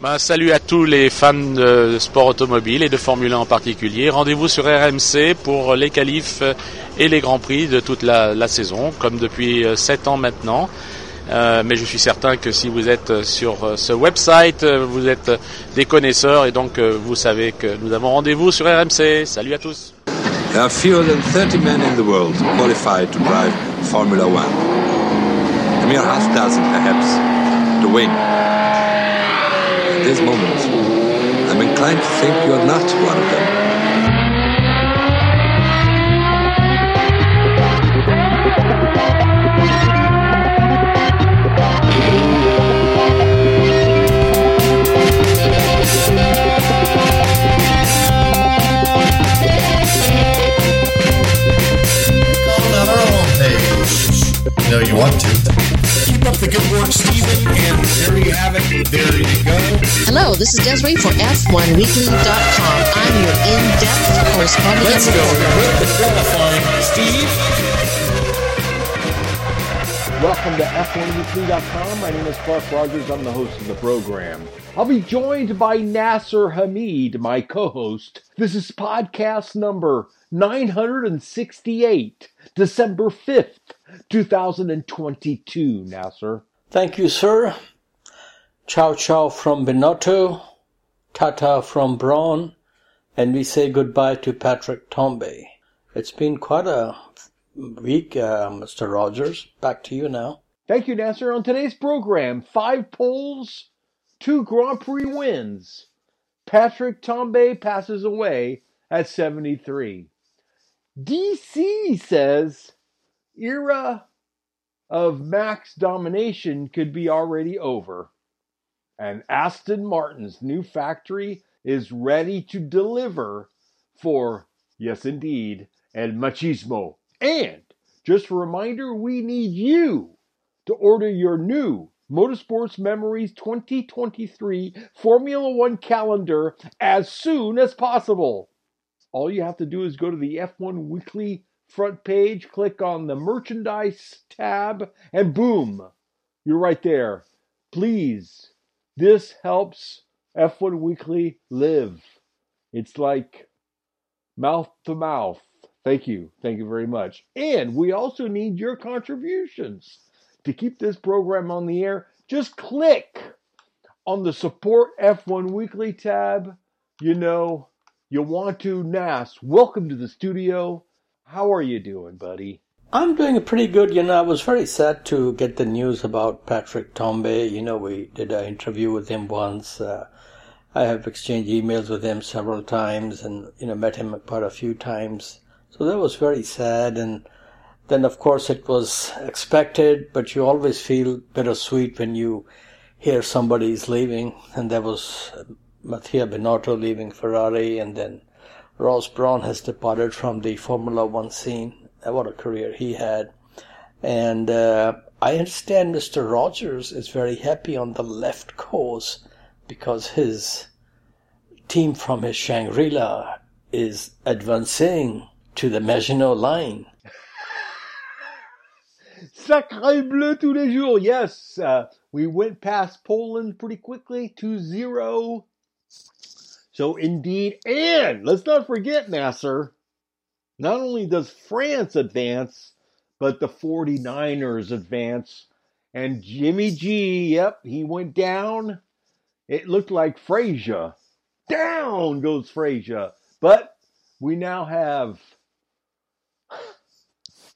Bah, salut à tous les fans de sport automobile et de Formule 1 en particulier. Rendez-vous sur RMC pour les qualifs et les grands prix de toute la, saison, comme depuis 7 ans maintenant. Euh, mais je suis certain que si vous êtes sur ce website, vous êtes des connaisseurs et donc euh, vous savez que nous avons rendez-vous sur RMC. Salut à tous. There are fewer than 30 men in the world qualified to drive Formula One. A mere half dozen, perhaps, to win. At this moment, I'm inclined to think you're not one of them. You know you want to. Keep up the good work, Stephen, and there you have it. There you go. Hello, this is Desiree for F1Weekly.com. I'm your in-depth correspondent. Let's go. Quit the qualifying, Steve. Welcome to F1Weekly.com. My name is Clark Rogers. I'm the host of the program. I'll be joined by Nasser Hamid, my co-host. This is podcast number 968, December 5th, 2022, Nasser. Thank you, sir. Ciao ciao from Binotto, tata from Brawn, and we say goodbye to Patrick Tambay. It's been quite a week, uh, Mr. Rogers. Back to you now. Thank you, Nasser. On today's program, five polls, two Grand Prix wins. Patrick Tambay passes away at 73. DC says era of max domination could be already over. And Aston Martin's new factory is ready to deliver for, yes indeed, El Machismo. And just a reminder, we need you to order your new Motorsports Memories 2023 Formula One calendar as soon as possible. All you have to do is go to the F1 Weekly front page, click on the merchandise tab, and boom, you're right there. Please, this helps F1 Weekly live. It's like mouth to mouth. Thank you. Thank you very much. And we also need your contributions to keep this program on the air. Just click on the support F1 Weekly tab. You know, you want to. Nas, welcome to the studio. How are you doing, buddy? I'm doing pretty good. You know, I was very sad to get the news about Patrick Tambay. You know, we did an interview with him once. Uh, I have exchanged emails with him several times and, you know, met him quite a few times. So that was very sad. And then, of course, it was expected, but you always feel bittersweet when you hear somebody's leaving. And there was Mattia Binotto leaving Ferrari, and then Ross Brawn has departed from the Formula One scene. What a career he had. And uh, I understand Mr. Rogers is very happy on the left course because his team from his Shangri-La is advancing to the Maginot line. Sacre bleu tous les jours. Yes, uh, we went past Poland pretty quickly, 2-0. So indeed, and let's not forget, Nasser, not only does France advance, but the 49ers advance. And Jimmy G, yep, he went down. It looked like Frazier. Down goes Frazier. But we now have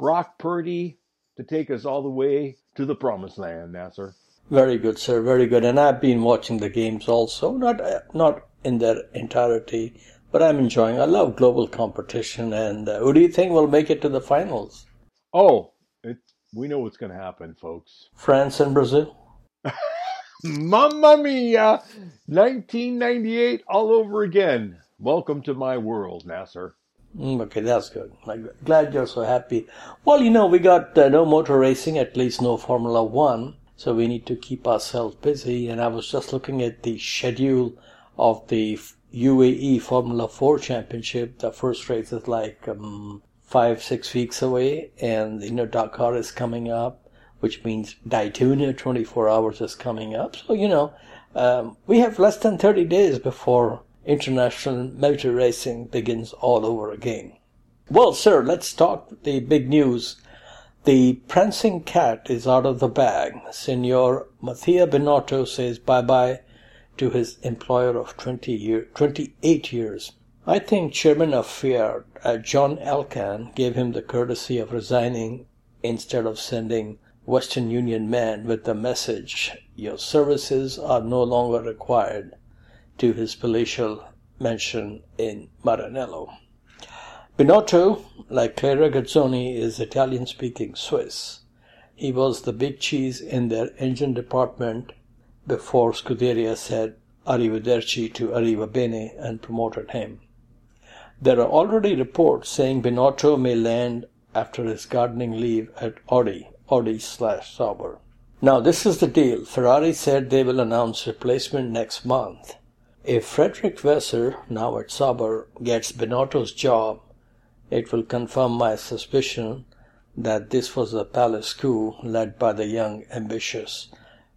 Brock Purdy to take us all the way to the promised land, Nasser. Very good, sir. Very good. And I've been watching the games also, not uh, not in their entirety, but I'm enjoying. I love global competition. And uh, who do you think will make it to the finals? Oh, it, we know what's going to happen, folks. France and Brazil. Mamma mia! 1998 all over again. Welcome to my world, Nasser. Mm, okay, that's good. I'm glad you're so happy. Well, you know, we got uh, no motor racing, at least no Formula One, so we need to keep ourselves busy. And I was just looking at the schedule of the UAE Formula 4 Championship. The first race is like um, five, six weeks away, and you know, Dakar is coming up which means Daytona 24 hours is coming up. So, you know, Um, we have less than 30 days before international motor racing begins all over again. Well, sir, let's talk the big news. The prancing cat is out of the bag. Senor Mattia Binotto says bye bye to his employer of 20 year, 28 years. I think Chairman of Fiat, uh, John Elkann, gave him the courtesy of resigning instead of sending Western Union man with the message, Your services are no longer required, to his palatial mansion in Maranello. Binotto, like Clay Regazzoni, is Italian speaking Swiss. He was the big cheese in their engine department before Scuderia said arrivederci to Arrivabene and promoted him. There are already reports saying Binotto may land after his gardening leave at Audi, Audi slash Sauber. Now this is the deal. Ferrari said they will announce replacement next month. If Frederick Vasseur, now at Sauber, gets Binotto's job, it will confirm my suspicion that this was a palace coup led by the young, ambitious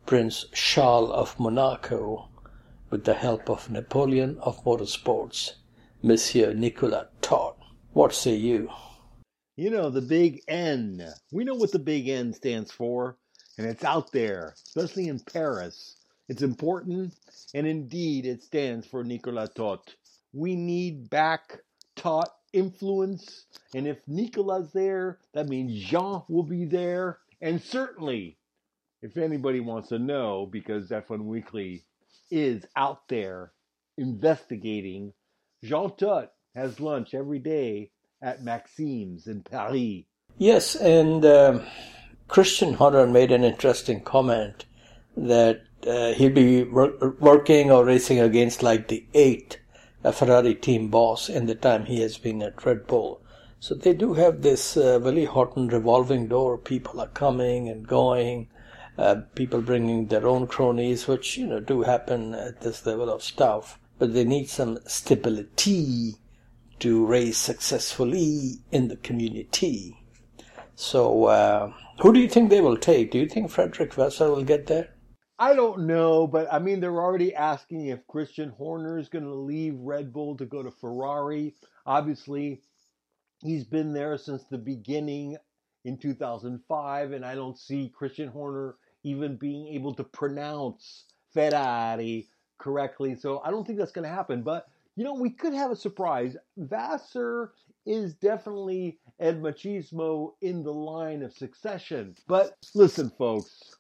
Prince Charles of Monaco with the help of Napoleon of motorsports. Monsieur Nicolas Todt. What say you? You know, the big N. We know what the big N stands for, and it's out there, especially in Paris. It's important, and indeed, it stands for Nicolas Todt. We need back Todt influence, and if Nicolas there, that means Jean will be there, and certainly, if anybody wants to know, because F1 Weekly is out there investigating Jean Todt has lunch every day at Maxim's in Paris. Yes, and uh, Christian Horner made an interesting comment that uh, he'll be wor- working or racing against like the eighth uh, Ferrari team boss in the time he has been at Red Bull. So they do have this uh, Horton revolving door. People are coming and going. Uh, people bringing their own cronies, which you know do happen at this level of stuff but they need some stability to raise successfully in the community. So, uh, who do you think they will take? Do you think Frederick Vasseur will get there? I don't know, but I mean, they're already asking if Christian Horner is going to leave Red Bull to go to Ferrari. Obviously, he's been there since the beginning in 2005, and I don't see Christian Horner even being able to pronounce Ferrari correctly. So I don't think that's going to happen. But, you know, we could have a surprise. Vasseur is definitely El Machismo in the line of succession. But listen, folks,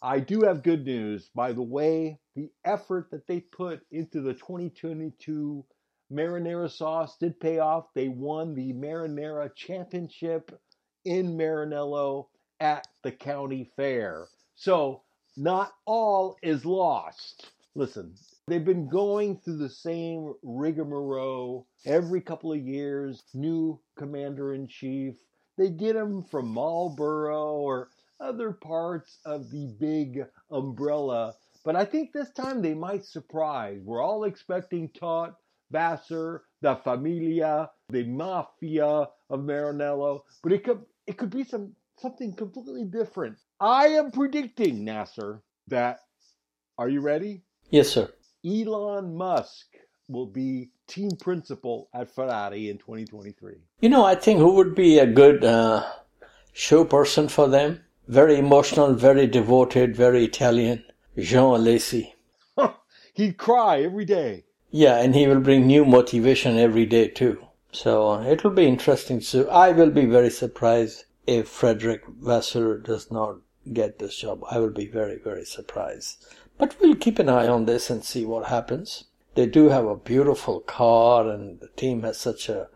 I do have good news. By the way, the effort that they put into the 2022 marinara sauce did pay off. They won the marinara championship in Maranello at the county fair. So, not all is lost. Listen, they've been going through the same rigmarole every couple of years. New commander in chief. They get them from Marlboro or other parts of the big umbrella. But I think this time they might surprise. We're all expecting Todt, Vasseur, the Familia, the Mafia of Maranello, but it could it could be some something completely different. I am predicting, Nasser, that are you ready? Yes, sir. Elon Musk will be team principal at Ferrari in 2023. You know, I think who would be a good uh, show person for them? Very emotional, very devoted, very Italian. Jean Alesi. He'd cry every day. Yeah, and he will bring new motivation every day too. So it will be interesting. So I will be very surprised if Frederick Vasseur does not get this job. I will be very, very surprised. But we'll keep an eye on this and see what happens. They do have a beautiful car, and the team has such a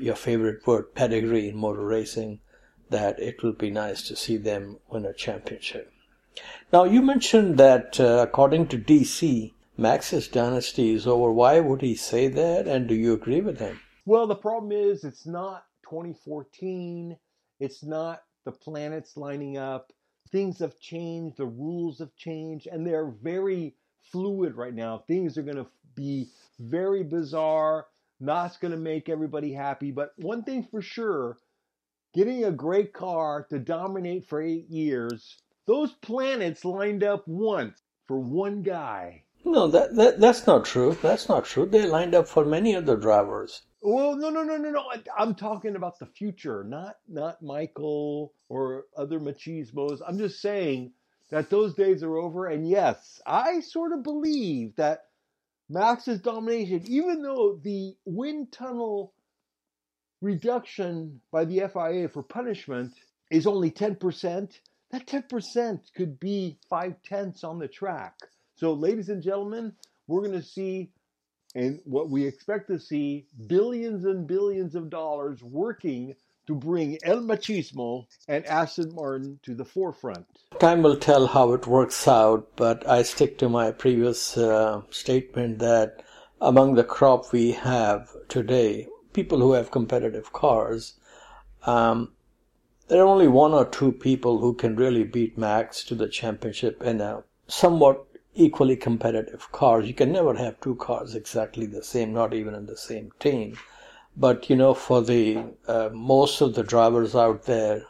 your favorite word pedigree in motor racing that it will be nice to see them win a championship. Now you mentioned that uh, according to DC, Max's dynasty is over. Why would he say that? And do you agree with him? Well, the problem is it's not 2014. It's not the planets lining up things have changed, the rules have changed, and they're very fluid right now. Things are going to be very bizarre, not going to make everybody happy. But one thing for sure getting a great car to dominate for eight years, those planets lined up once. for one guy. No, that, that that's not true. That's not true. They lined up for many other drivers. Well, no, no, no, no, no. I'm talking about the future, not not Michael or other machismos. I'm just saying that those days are over. And yes, I sort of believe that Max's domination, even though the wind tunnel reduction by the FIA for punishment is only 10%, that 10% could be five tenths on the track. So, ladies and gentlemen, we're going to see and what we expect to see billions and billions of dollars working to bring El Machismo and Aston Martin to the forefront. Time will tell how it works out, but I stick to my previous uh, statement that among the crop we have today, people who have competitive cars, um, there are only one or two people who can really beat Max to the championship in a somewhat equally competitive cars. You can never have two cars exactly the same, not even in the same team. But you know, for the uh, most of the drivers out there,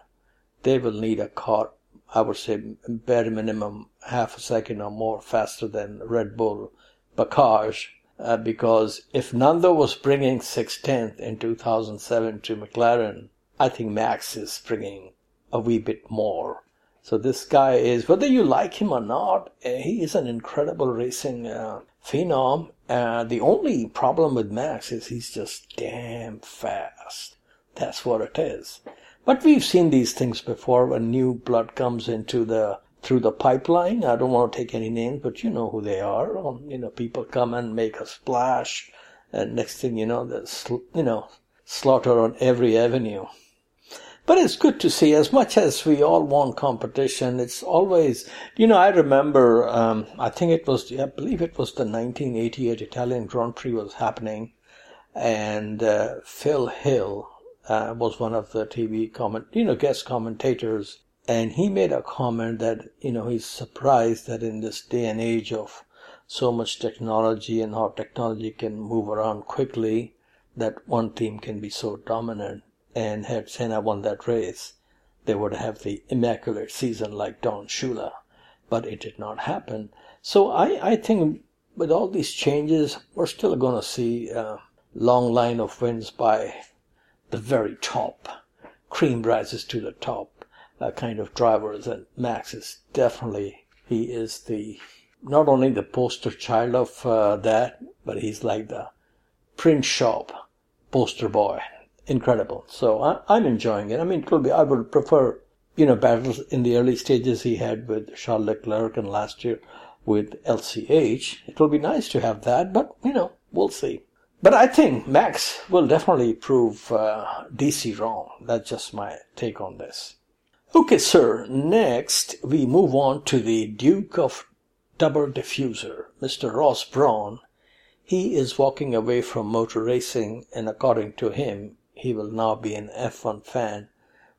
they will need a car. I would say bare minimum half a second or more faster than Red Bull Bacage. Uh, because if Nando was bringing 610th in 2007 to McLaren, I think Max is bringing a wee bit more. So this guy is, whether you like him or not, uh, he is an incredible racing uh, phenom. Uh, the only problem with Max is he's just damn fast. That's what it is. But we've seen these things before when new blood comes into the through the pipeline. I don't want to take any names, but you know who they are. Um, you know, people come and make a splash, and next thing you know, there's you know slaughter on every avenue. But it's good to see, as much as we all want competition, it's always, you know, I remember, um, I think it was, I believe it was the 1988 Italian Grand Prix was happening, and uh, Phil Hill uh, was one of the TV comment, you know, guest commentators, and he made a comment that, you know, he's surprised that in this day and age of so much technology and how technology can move around quickly, that one team can be so dominant and had Senna won that race, they would have the immaculate season like Don Shula. But it did not happen. So I, I think with all these changes, we're still going to see a long line of wins by the very top. Cream rises to the top uh, kind of drivers. And Max is definitely, he is the, not only the poster child of uh, that, but he's like the print shop poster boy incredible. So I, am enjoying it. I mean, it will be. I would prefer, you know, battles in the early stages he had with Charles Leclerc and last year with LCH. It will be nice to have that, but you know, we'll see. But I think Max will definitely prove uh, DC wrong. That's just my take on this. Okay, sir. Next, we move on to the Duke of Double Diffuser, Mr. Ross Brawn. He is walking away from motor racing, and according to him, he will now be an F1 fan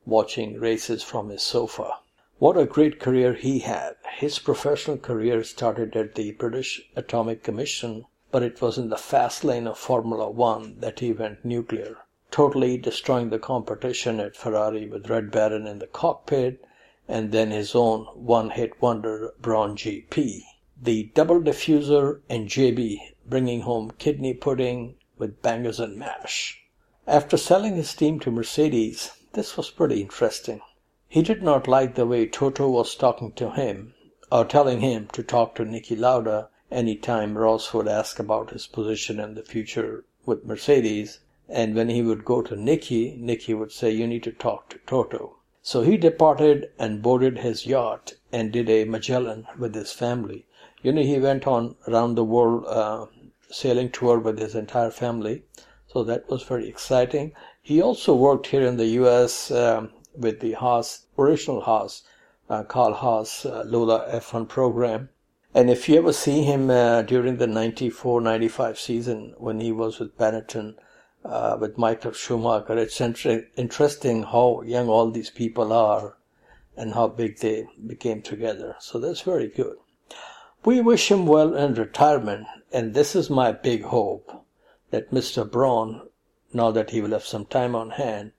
watching races from his sofa. What a great career he had. His professional career started at the British Atomic Commission, but it was in the fast lane of Formula One that he went nuclear, totally destroying the competition at Ferrari with Red Baron in the cockpit, and then his own one-hit wonder Brawn GP. The double diffuser and JB bringing home kidney pudding with bangers and mash. After selling his team to Mercedes, this was pretty interesting. He did not like the way Toto was talking to him, or telling him to talk to Niki Lauda any time Ross would ask about his position in the future with Mercedes, and when he would go to Niki, Niki would say, You need to talk to Toto. So he departed and boarded his yacht and did a Magellan with his family. You know, he went on around the world uh, sailing tour with his entire family. So that was very exciting. He also worked here in the U.S. Um, with the Haas, original Haas, uh, Carl Haas uh, Lola F1 program. And if you ever see him uh, during the 94-95 season when he was with Benetton, uh, with Michael Schumacher, it's inter- interesting how young all these people are and how big they became together. So that's very good. We wish him well in retirement, and this is my big hope that Mr. Brawn, now that he will have some time on hand,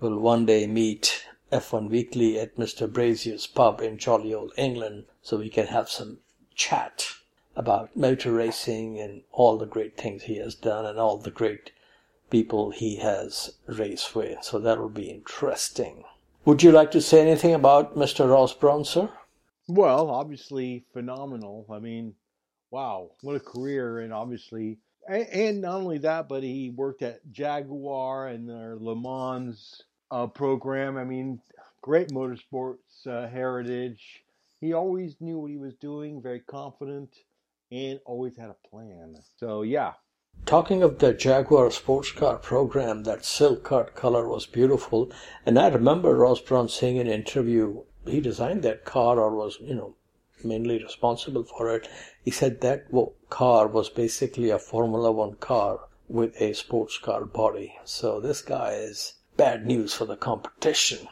will one day meet F1 Weekly at Mr. Brazier's pub in jolly old England so we can have some chat about motor racing and all the great things he has done and all the great people he has raced with. So that will be interesting. Would you like to say anything about Mr. Ross Brawn, sir? Well, obviously phenomenal. I mean, wow, what a career! And obviously, and, not only that, but he worked at Jaguar and their Le Mans uh, program. I mean, great motorsports uh, heritage. He always knew what he was doing, very confident, and always had a plan. So yeah. Talking of the Jaguar sports car program, that silk cut color was beautiful. And I remember Ross Brawn saying in an interview, he designed that car or was, you know, mainly responsible for it. He said that car was basically a Formula One car with a sports car body. So this guy is bad news for the competition.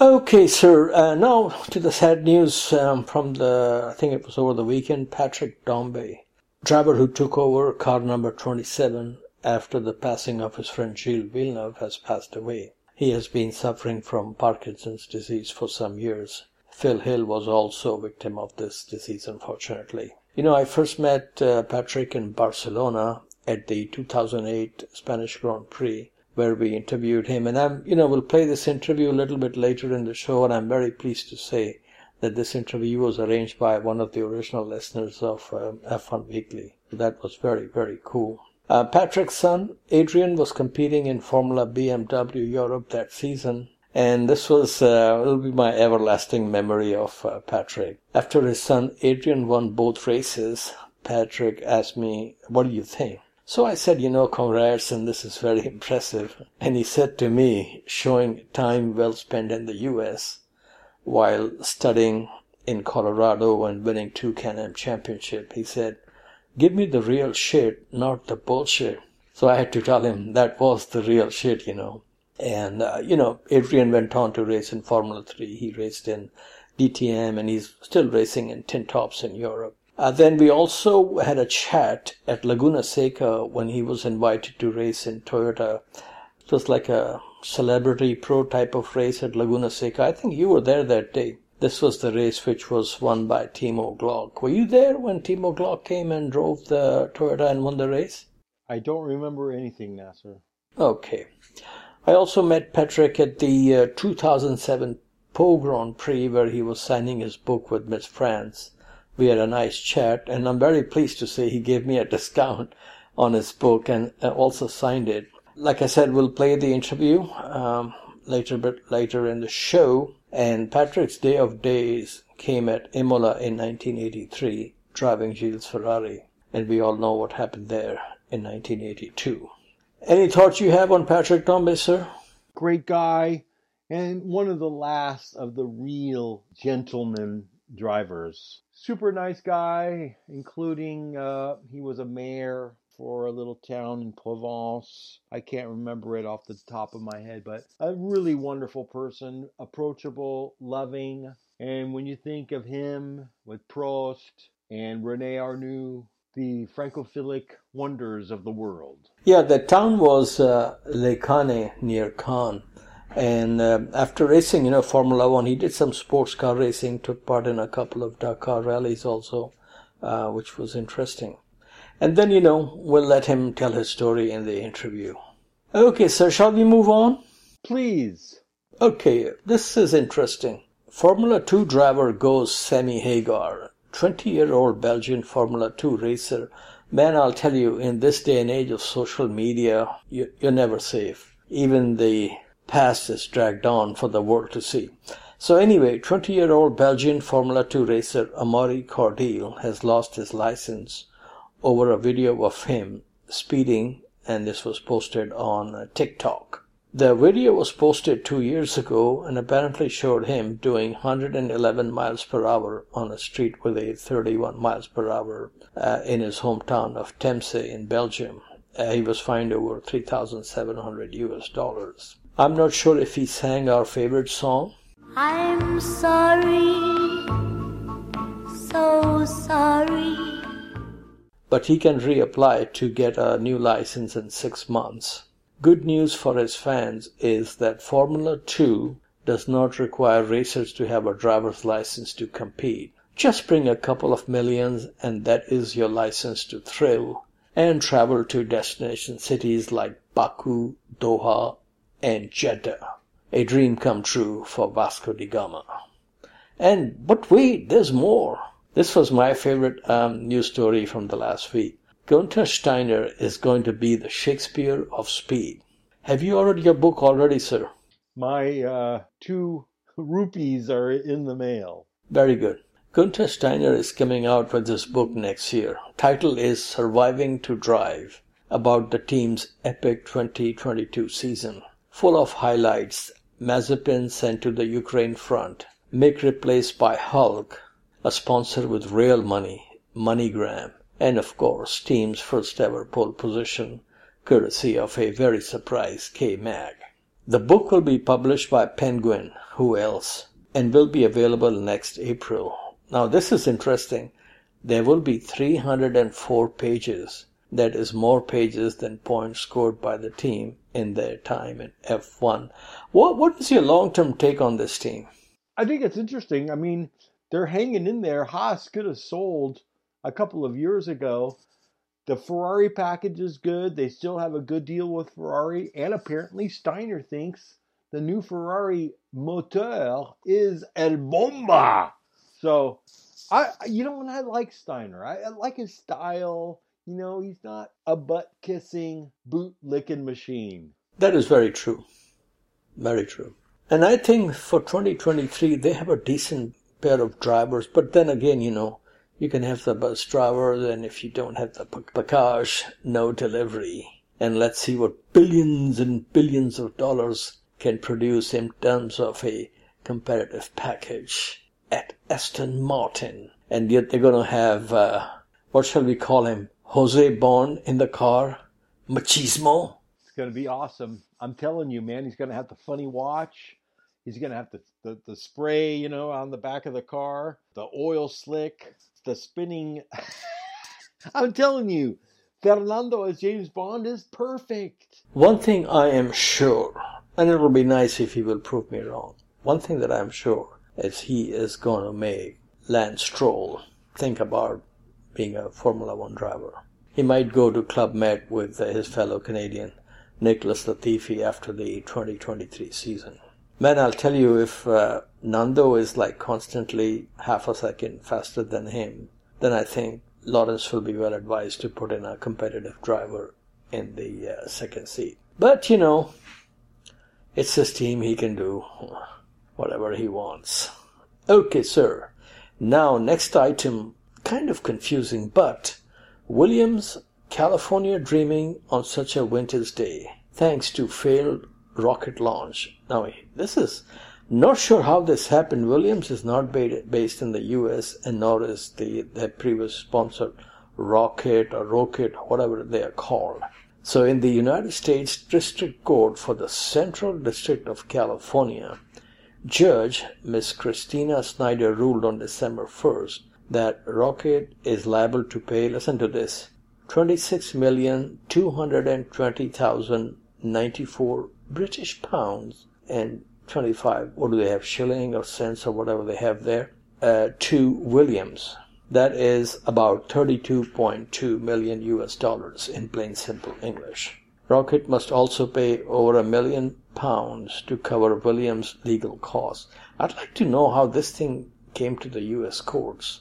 Okay, sir. Uh, now to the sad news um, from the, I think it was over the weekend, Patrick Tambay, driver who took over car number 27 after the passing of his friend Gilles Villeneuve has passed away. He has been suffering from Parkinson's disease for some years. Phil Hill was also a victim of this disease, unfortunately. You know, I first met uh, Patrick in Barcelona at the 2008 Spanish Grand Prix where we interviewed him. And I'm, you know, we'll play this interview a little bit later in the show, and I'm very pleased to say that this interview was arranged by one of the original listeners of um, F1 Weekly. That was very, very cool. Uh, Patrick's son, Adrian, was competing in Formula BMW Europe that season. And this was, uh, will be my everlasting memory of uh, Patrick. After his son Adrian won both races, Patrick asked me, what do you think? So I said, you know, congrats, and this is very impressive. And he said to me, showing time well spent in the US while studying in Colorado and winning two Can-Am championship, he said, give me the real shit, not the bullshit. So I had to tell him that was the real shit, you know. And, uh, you know, Adrian went on to race in Formula 3. He raced in DTM and he's still racing in tin tops in Europe. Uh, then we also had a chat at Laguna Seca when he was invited to race in Toyota. It was like a celebrity pro type of race at Laguna Seca. I think you were there that day. This was the race which was won by Timo Glock. Were you there when Timo Glock came and drove the Toyota and won the race? I don't remember anything, Nasser. Okay. I also met Patrick at the uh, 2007 Pau Grand Prix where he was signing his book with Miss France we had a nice chat, and I'm very pleased to say he gave me a discount on his book and uh, also signed it. Like I said, we'll play the interview um, later, bit later in the show. And Patrick's day of days came at Imola in 1983, driving Gilles Ferrari, and we all know what happened there in 1982. Any thoughts you have on Patrick Tambay, sir? Great guy, and one of the last of the real gentlemen drivers. Super nice guy, including uh, he was a mayor for a little town in Provence. I can't remember it off the top of my head, but a really wonderful person, approachable, loving. And when you think of him with Prost and Rene Arnoux, the francophilic wonders of the world. Yeah, the town was uh, Le Cannet near Cannes. And uh, after racing, you know, Formula One, he did some sports car racing, took part in a couple of Dakar rallies also, uh, which was interesting. And then, you know, we'll let him tell his story in the interview. Okay, sir, shall we move on? Please. Okay, this is interesting. Formula 2 driver goes Sammy Hagar, 20 year old Belgian Formula 2 racer. Man, I'll tell you, in this day and age of social media, you, you're never safe. Even the past is dragged on for the world to see. So anyway, 20-year-old Belgian Formula 2 racer Amaury Cordeel has lost his license over a video of him speeding and this was posted on uh, TikTok. The video was posted two years ago and apparently showed him doing 111 miles per hour on a street with a 31 miles per hour uh, in his hometown of Temse in Belgium. Uh, he was fined over 3,700 US dollars. I'm not sure if he sang our favorite song. I'm sorry, so sorry. But he can reapply to get a new license in six months. Good news for his fans is that Formula 2 does not require racers to have a driver's license to compete. Just bring a couple of millions, and that is your license to thrill and travel to destination cities like Baku, Doha, and Jeddah. A dream come true for Vasco da Gama. And but wait, there's more. This was my favorite um, news story from the last week. Gunther Steiner is going to be the Shakespeare of speed. Have you ordered your book already, sir? My uh, two rupees are in the mail. Very good. Gunther Steiner is coming out with this book next year. Title is Surviving to Drive, about the team's epic 2022 season, full of highlights. Mazepin sent to the Ukraine front, Mick replaced by Hulk, a sponsor with real money, MoneyGram, and of course, team's first ever pole position, courtesy of a very surprised K Mag. The book will be published by Penguin, who else, and will be available next April. Now, this is interesting. There will be 304 pages. That is more pages than points scored by the team in their time in F1. What, what is your long term take on this team? I think it's interesting. I mean, they're hanging in there. Haas could have sold a couple of years ago. The Ferrari package is good. They still have a good deal with Ferrari. And apparently, Steiner thinks the new Ferrari motor is El Bomba. So, I you know, and I like Steiner. I, I like his style. You know, he's not a butt kissing, boot licking machine. That is very true. Very true. And I think for 2023, they have a decent pair of drivers. But then again, you know, you can have the bus driver, and if you don't have the package, no delivery. And let's see what billions and billions of dollars can produce in terms of a competitive package at Aston Martin. And yet they're going to have, uh, what shall we call him? Jose Bond in the car? Machismo? It's going to be awesome. I'm telling you, man, he's going to have the funny watch. He's going to have the, the, the spray, you know, on the back of the car, the oil slick, the spinning. I'm telling you, Fernando as James Bond is perfect. One thing I am sure, and it will be nice if he will prove me wrong. One thing that I'm sure is he is going to make Lance Stroll think about being a Formula One driver. He might go to Club Med with his fellow Canadian Nicholas Latifi after the 2023 season. Man, I'll tell you, if uh, Nando is like constantly half a second faster than him, then I think Lawrence will be well advised to put in a competitive driver in the uh, second seat. But, you know, it's his team, he can do whatever he wants. Okay, sir. Now, next item, kind of confusing, but Williams, California dreaming on such a winter's day, thanks to failed rocket launch. Now, this is not sure how this happened. Williams is not based in the US and nor is the, the previous sponsor ROKiT or ROKiT, whatever they are called. So in the United States District Court for the Central District of California, Judge Miss Christina Snyder ruled on December 1st that ROKiT is liable to pay, listen to this, 26,220,094 British pounds and 25, what do they have, shilling or cents or whatever they have there, uh, to Williams. That is about 32.2 million US dollars in plain simple English. ROKiT must also pay over a million pounds to cover Williams' legal costs. I'd like to know how this thing came to the US courts.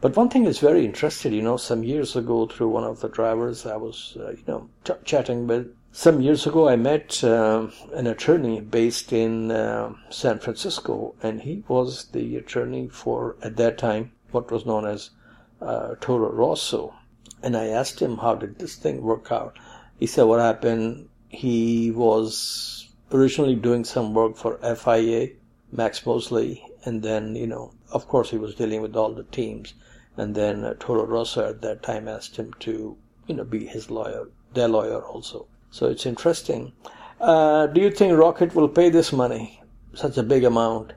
But one thing is very interesting, you know, some years ago through one of the drivers I was, uh, you know, ch- chatting with, some years ago, I met uh, an attorney based in uh, San Francisco, and he was the attorney for, at that time, what was known as uh, Toro Rosso. And I asked him, how did this thing work out? He said, what happened, he was originally doing some work for FIA, Max Mosley, and then, you know, of course, he was dealing with all the teams. And then uh, Toro Rosso at that time asked him to, you know, be his lawyer, their lawyer also. So it's interesting. Uh, do you think ROKiT will pay this money, such a big amount?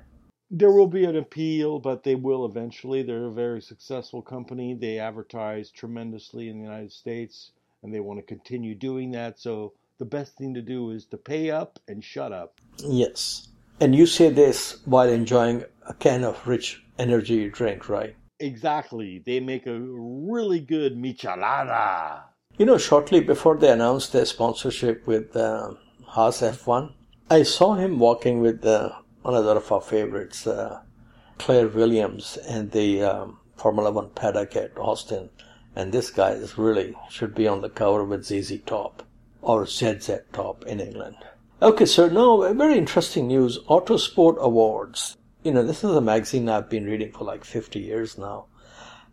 There will be an appeal, but they will eventually. They're a very successful company. They advertise tremendously in the United States, and they want to continue doing that. So the best thing to do is to pay up and shut up. Yes. And you say this while enjoying a can of rich energy drink, right? Exactly. They make a really good michelada. You know, shortly before they announced their sponsorship with uh, Haas F1, I saw him walking with uh, another of our favorites, uh, Claire Williams, and the um, Formula One paddock at Austin. And this guy is really should be on the cover with ZZ Top or ZZ Top in England. Okay, so now very interesting news. Autosport Awards. You know, this is a magazine I've been reading for like 50 years now.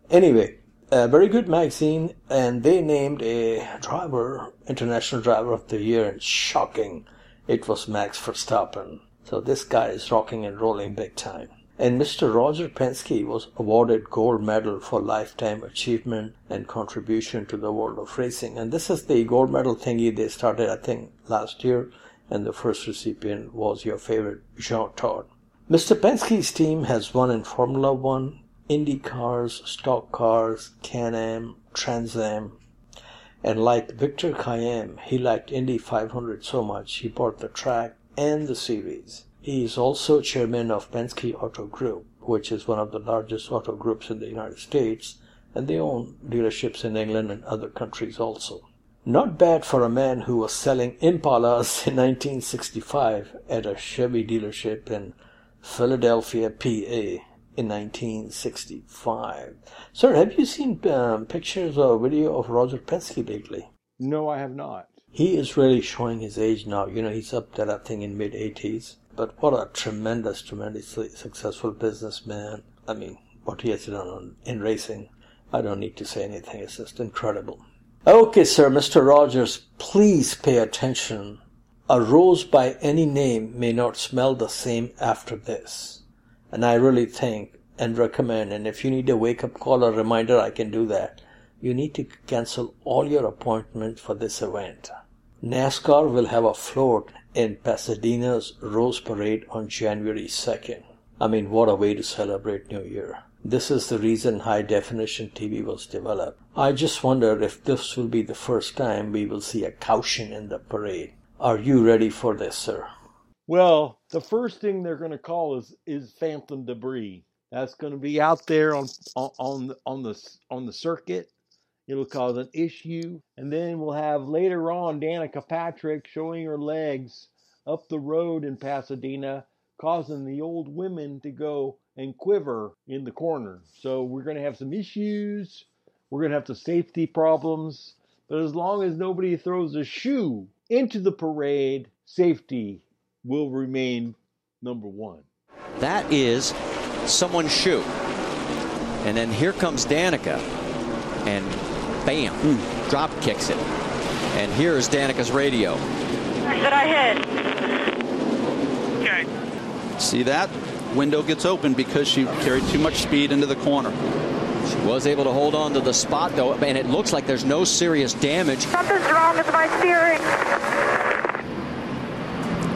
Anyway, a very good magazine, and they named a driver, international driver of the year, and shocking, it was Max Verstappen. So this guy is rocking and rolling big time. And Mr. Roger Penske was awarded gold medal for lifetime achievement and contribution to the world of racing. And this is the gold medal thingy they started, I think, last year. And the first recipient was your favorite Jean Todt. Mr. Penske's team has won in Formula One, Indy cars, stock cars, Can-Am, Trans Am. And like Victor Kiam, he liked Indy 500 so much he bought the track and the series. He is also chairman of Penske Auto Group, which is one of the largest auto groups in the United States, and they own dealerships in England and other countries also. Not bad for a man who was selling Impalas in 1965 at a Chevy dealership in Philadelphia, PA in 1965. Sir, have you seen um, pictures or video of Roger Penske lately? No, I have not. He is really showing his age now. You know, he's up there, I think, in mid 80s. But what a tremendous, tremendously successful businessman. I mean, what he has done in racing, I don't need to say anything. It's just incredible. Okay, sir, Mr. Rogers, please pay attention. A rose by any name may not smell the same after this. And I really think and recommend, and if you need a wake up call or reminder, I can do that. You need to cancel all your appointments for this event. NASCAR will have a float in Pasadena's Rose Parade on January 2nd. I mean, what a way to celebrate New Year. This is the reason high definition TV was developed. I just wonder if this will be the first time we will see a caution in the parade. Are you ready for this, sir? Well, the first thing they're going to call is is phantom debris. That's going to be out there on on on the on the circuit It'll cause an issue. And then we'll have later on Danica Patrick showing her legs up the road in Pasadena, causing the old women to go and quiver in the corner. So we're going to have some issues. We're going to have some safety problems. But as long as nobody throws a shoe into the parade, safety will remain number one. That is someone's shoe. And then here comes Danica. And bam, mm. drop kicks it. And here's Danica's radio. That I hit. Okay. See that? Window gets open because she carried too much speed into the corner. She was able to hold on to the spot, though, and it looks like there's no serious damage. Something's wrong with my steering.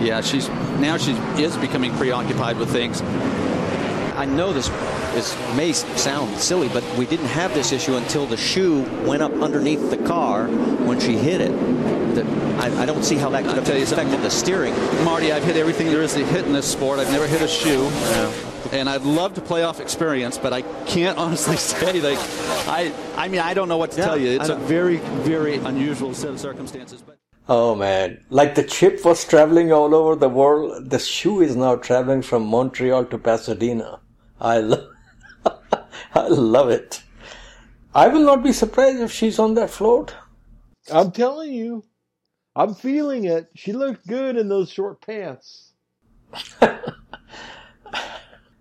Yeah, she's now she is becoming preoccupied with things. I know this is may sound silly, but we didn't have this issue until the shoe went up underneath the car when she hit it. The, I, I, don't see how that could have affected the steering. Marty, I've hit everything there is to hit in this sport. I've never hit a shoe. Yeah. And I'd love to play off experience, but I can't honestly say like I. I mean, I don't know what to yeah, tell you. It's a very, very unusual set of circumstances. But Oh man, like the chip was traveling all over the world, the shoe is now traveling from Montreal to Pasadena. I love, I love it. I will not be surprised if she's on that float. I'm telling you, I'm feeling it. She looked good in those short pants.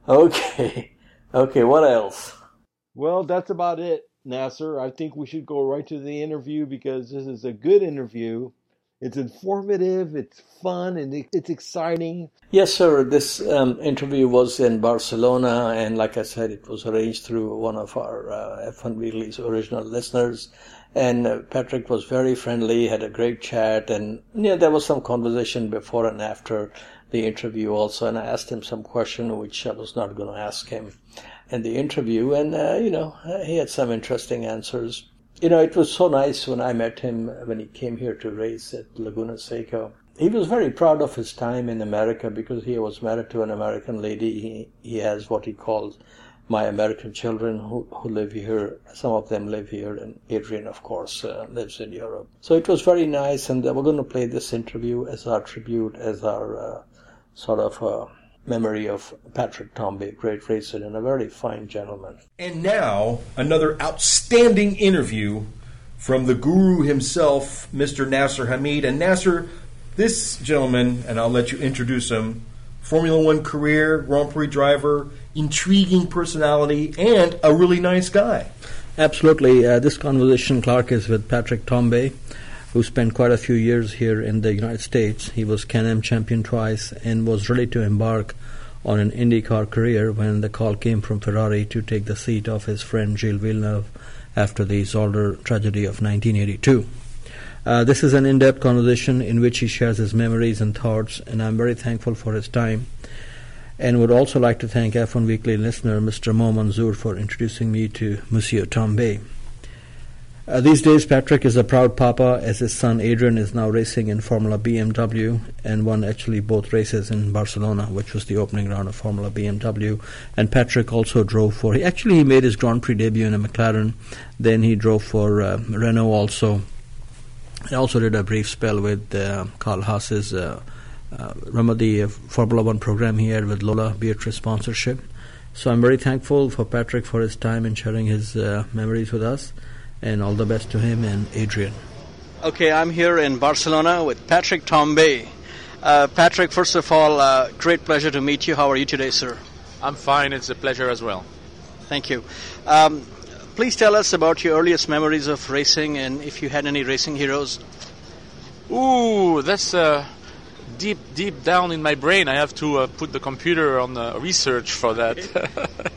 okay, okay. What else? Well, that's about it, Nasser. I think we should go right to the interview because this is a good interview it's informative, it's fun, and it's exciting. Yes, sir. This um, interview was in Barcelona, and like I said, it was arranged through one of our uh, F1 Weekly's original listeners. And uh, Patrick was very friendly, had a great chat, and yeah, there was some conversation before and after the interview also. And I asked him some question which I was not going to ask him in the interview, and uh, you know, he had some interesting answers you know, it was so nice when I met him when he came here to race at Laguna Seca. He was very proud of his time in America because he was married to an American lady. He, he has what he calls my American children who, who live here. Some of them live here, and Adrian, of course, uh, lives in Europe. So it was very nice, and we're going to play this interview as our tribute, as our uh, sort of uh, memory of Patrick Tambay, great racer and a very fine gentleman. And now, another outstanding interview from the guru himself, Mr. Nasser Hamid. And Nasser, this gentleman, and I'll let you introduce him, Formula One career, Grand Prix driver, intriguing personality, and a really nice guy. Absolutely. Uh, this conversation, Clark, is with Patrick Tambay, who spent quite a few years here in the United States. He was Can-Am champion twice and was ready to embark on an IndyCar career when the call came from Ferrari to take the seat of his friend Gilles Villeneuve after the Zolder tragedy of 1982. Uh, this is an in depth conversation in which he shares his memories and thoughts, and I'm very thankful for his time. And would also like to thank F1 Weekly listener Mr. Mo for introducing me to Monsieur Tambay. Uh, these days, Patrick is a proud papa as his son Adrien is now racing in Formula BMW and won actually both races in Barcelona, which was the opening round of Formula BMW. And Patrick also drove for, he actually he made his Grand Prix debut in a McLaren. Then he drove for uh, Renault also He also did a brief spell with uh, Carl Haas's uh, uh, remember the uh, Formula One program he had with Lola Beatrice sponsorship. So I'm very thankful for Patrick for his time and sharing his uh, memories with us, and all the best to him and Adrien. Okay, I'm here in Barcelona with Patrick Tambay. Uh, Patrick, first of all, uh, great pleasure to meet you. How are you today, sir? I'm fine. It's a pleasure as well. Thank you. Um, please tell us about your earliest memories of racing and if you had any racing heroes. Ooh, that's uh, deep, deep down in my brain. I have to uh, put the computer on uh, research for that.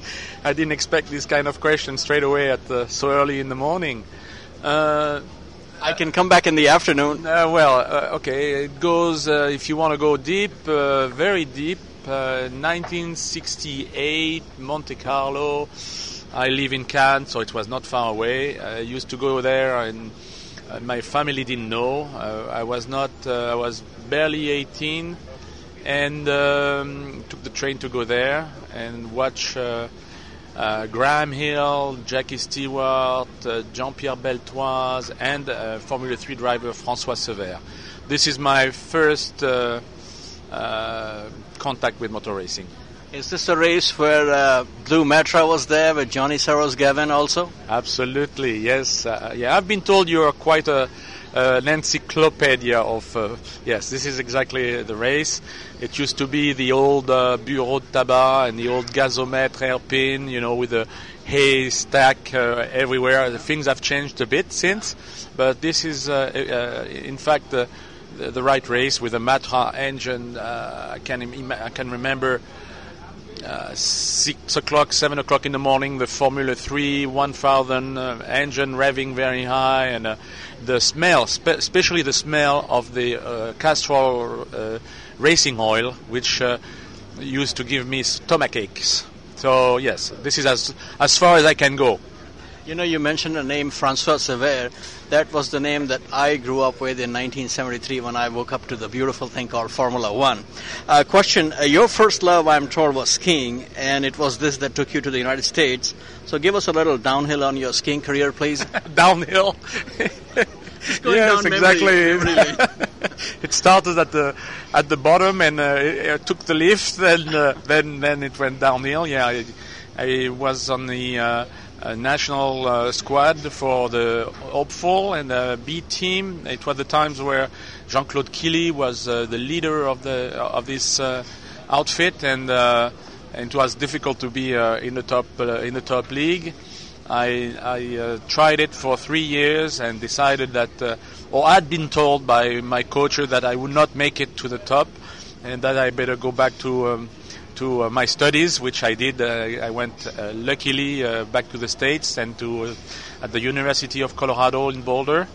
I didn't expect this kind of question straight away at uh, so early in the morning. Uh, I can come back in the afternoon. Uh, well, okay. It goes if you want to go deep, very deep. 1968, Monte Carlo. I live in Cannes, so it was not far away. I used to go there, and uh, my family didn't know. Uh, I was not. Uh, I was barely 18, and um, took the train to go there and watch uh, uh, Graham Hill, Jackie Stewart, uh, Jean-Pierre Beltoise, and Formula 3 driver François Cevert. This is my first contact with motor racing. Is this a race where uh, Blue Matra was there with Johnny Servoz-Gavin also? Absolutely, yes. Uh, yeah, I've been told you are quite a, uh, an encyclopedia of. Uh, yes, this is exactly the race. It used to be the old uh, Bureau de Tabac and the old gazomètre hairpin, you know, with the hay stack uh, everywhere. The things have changed a bit since, but this is, in fact, the, the, right race with a Matra engine. I can I can remember uh, six o'clock, seven o'clock in the morning, the Formula 3 1000 uh, engine revving very high, and uh, the smell, spe- especially the smell of the uh, Castrol uh, racing oil, which used to give me stomach aches. So yes, this is as as far as I can go. You know, you mentioned the name Francois Cevert. That was the name that I grew up with in 1973 when I woke up to the beautiful thing called Formula One. Uh, question uh, Your first love, I'm told, was skiing, and it was this that took you to the United States. So give us a little downhill on your skiing career, please. downhill? yes, exactly. Memory, it started at the at the bottom and uh, it, it took the lift, then uh, then then it went downhill. Yeah, I, I was on the uh, national uh, squad for the hopeful and the B team. It was the times where Jean-Claude Killy was uh, the leader of the of this uh, outfit, and, it was difficult to be in the top in the top league. I, I uh, tried it for three years and decided that, uh, or I'd been told by my coach that I would not make it to the top, and that I better go back to um, to uh, my studies, which I did. Uh, I went uh, luckily back to the States and to at the University of Colorado in Boulder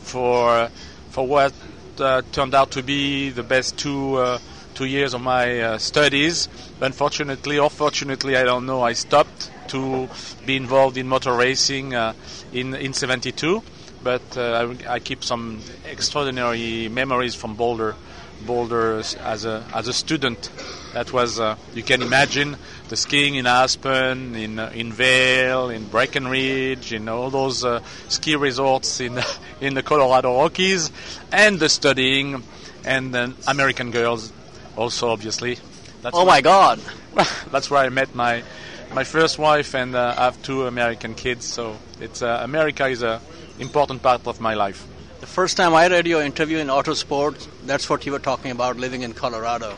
for for what turned out to be the best two two years of my studies. Unfortunately, or fortunately, I don't know. I stopped to be involved in motor racing in in '72 but uh, I, I, keep some extraordinary memories from Boulder Boulder as a as a student. That was uh, you can imagine the skiing in Aspen, in uh, in Vail, in Breckenridge, in all those uh, ski resorts in in the Colorado Rockies, and the studying, and then American girls, also obviously. That's oh my God! That's where I met my my first wife, and uh, I have two American kids. So it's uh, America is a important part of my life. The first time I read your interview in Autosport, that's what you were talking about, living in Colorado.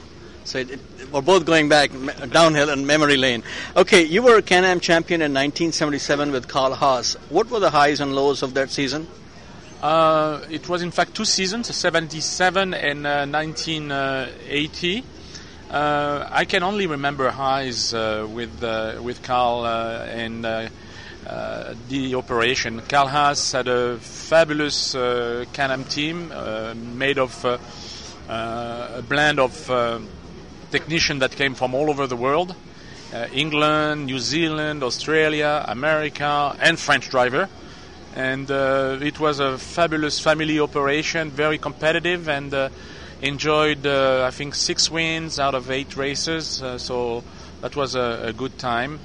So it, it, we're both going back downhill in memory lane. Okay, you were a Can-Am champion in 1977 with Carl Haas. What were the highs and lows of that season? Uh, it was in fact two seasons, 77 and uh, 1980. Uh, I can only remember highs uh, with uh, with Carl uh, and the operation. Carl Haas had a fabulous Can-Am team made of a blend of technicians that came from all over the world. England, New Zealand, Australia, America, and French driver. And it was a fabulous family operation, very competitive, and enjoyed, I think, six wins out of eight races. so that was a, a good time.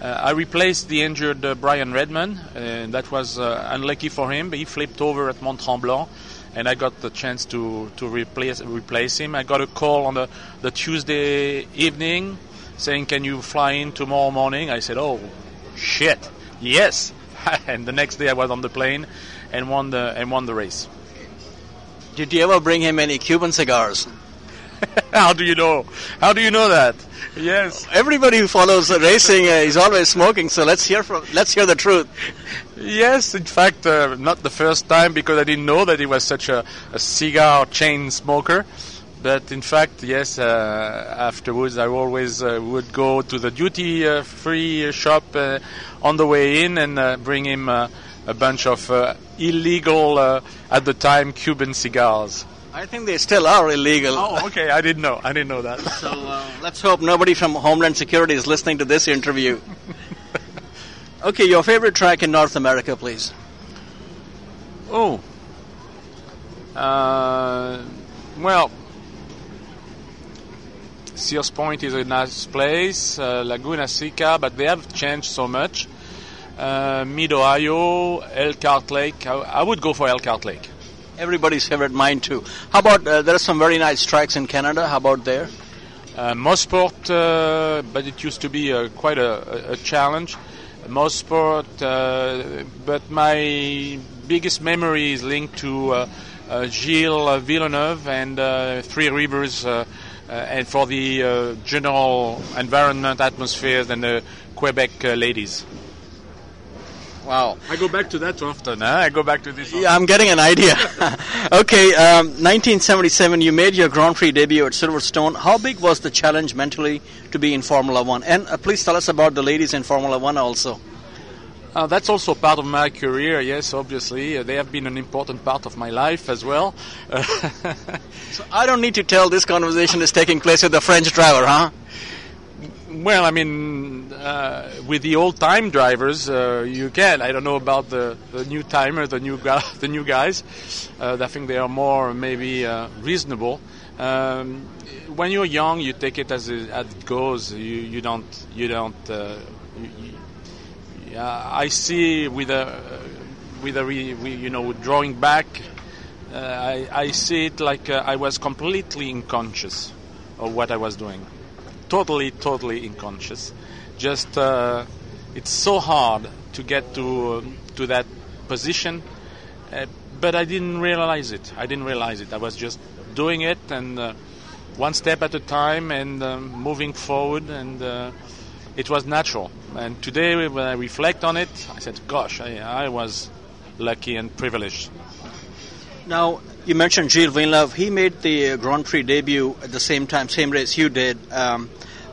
Uh, I replaced the injured uh, Brian Redman, and that was uh, unlucky for him. He flipped over at Mont Tremblant, and I got the chance to, to replace replace him. I got a call on the, the Tuesday evening saying, "Can you fly in tomorrow morning?" I said, "Oh, shit, yes!" and the next day I was on the plane and won the and won the race. Did you ever bring him any Cuban cigars? How do you know? How do you know that? Yes. Everybody who follows racing uh, is always smoking. So let's hear from. Let's hear the truth. Yes, in fact, uh, not the first time because I didn't know that he was such a, a cigar chain smoker. But in fact, yes, uh, afterwards I always uh, would go to the duty uh, free shop uh, on the way in and bring him a bunch of illegal, at the time, Cuban cigars. I think they still are illegal. Oh, okay. I didn't know. I didn't know that. So uh, let's hope nobody from Homeland Security is listening to this interview. okay, your favorite track in North America, please. Oh. Uh, well, Sears Point is a nice place, uh, Laguna Seca, but they have changed so much. Uh, Mid Ohio, Elkhart Lake. I, I would go for Elkhart Lake everybody's favorite mine too. How about uh, there are some very nice tracks in Canada? How about there? Uh, Mosport, uh, but it used to be uh, quite a, a, challenge. Mosport, uh, but my biggest memory is linked to uh, uh, Gilles Villeneuve and Three Rivers, and for the general environment, atmosphere, and the Quebec ladies. Wow. I go back to that often. Huh? I go back to this. Often. Yeah, I'm getting an idea. okay, um, 1977, you made your Grand Prix debut at Silverstone. How big was the challenge mentally to be in Formula One? And uh, please tell us about the ladies in Formula One also. Uh, that's also part of my career, yes, obviously. Uh, they have been an important part of my life as well. so I don't need to tell this conversation is taking place with the French driver, huh? Well, I mean, uh, with the old-time drivers, uh, you can. I don't know about the, the new timer, the new guy, the new guys. Uh, I think they are more maybe uh, reasonable. Um, when you're young, you take it as it, as it goes. You, you don't you don't. Uh, you, I see with a with a re, you know drawing back. Uh, I, I see it like I was completely unconscious of what I was doing totally, totally unconscious. Just uh, it's so hard to get to to that position, uh, but I didn't realize it. I didn't realize it. I was just doing it and uh, one step at a time and um, moving forward, and uh, it was natural. And today, when I reflect on it, I said, "Gosh, I, I was lucky and privileged." Now, you mentioned Gilles Villeneuve. He made the Grand Prix debut at the same time, same race you did. Um,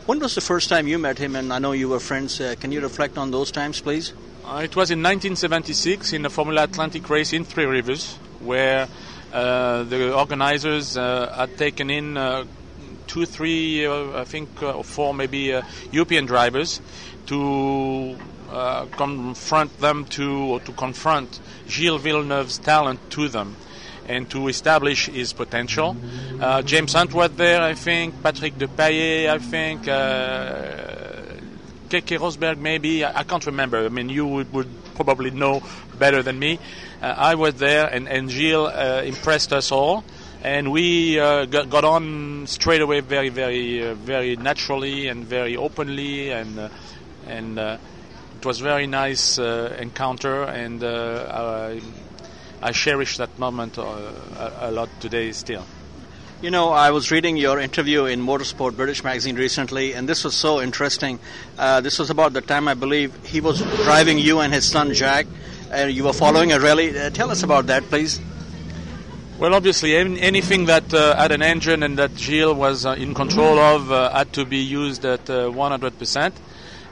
when was the first time you met him? And I know you were friends. Uh, can you reflect on those times, please? Uh, it was in 1976 in the Formula Atlantic race in Three Rivers, where uh, the organizers uh, had taken in uh, two, three, I think, or four maybe European drivers to confront them to, or to confront Gilles Villeneuve's talent to them and to establish his potential. Uh, James Hunt was there, I think. Patrick Depailler, I think. Uh, Keke Rosberg, maybe. I, I, can't remember. I mean, you would, would probably know better than me. Uh, I was there, and, and Gilles uh, impressed us all and we uh, got, got, on straight away very very uh, very naturally and very openly and and it was very nice encounter and I, I, cherish that moment a, a, lot today still. You know I was reading your interview in Motorsport British Magazine recently and this was so interesting. This was about the time I believe he was driving you and his son Jacques and you were following a rally. Tell us about that please. Well, obviously, anything that uh, had an engine and that Gilles was uh, in control of uh, had to be used at 100%.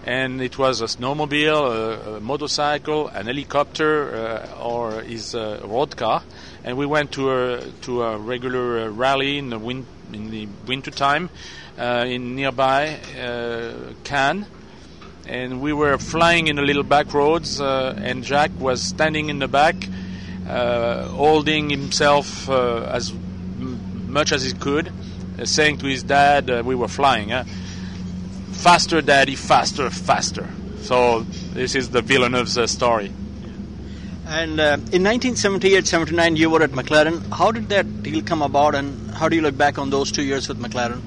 Uh, and it was a snowmobile, a, a motorcycle, an helicopter, uh, or his uh, road car. And we went to a to a regular rally in the win- in the winter time in nearby Cannes and we were flying in the little back roads, uh, and Jacques was standing in the back, uh, holding himself uh, as much as he could, uh, saying to his dad, "We were flying, faster, daddy, faster, faster." So this is the Villeneuve's story. And uh, in 1978-79, you were at McLaren. How did that deal come about, and how do you look back on those two years with McLaren?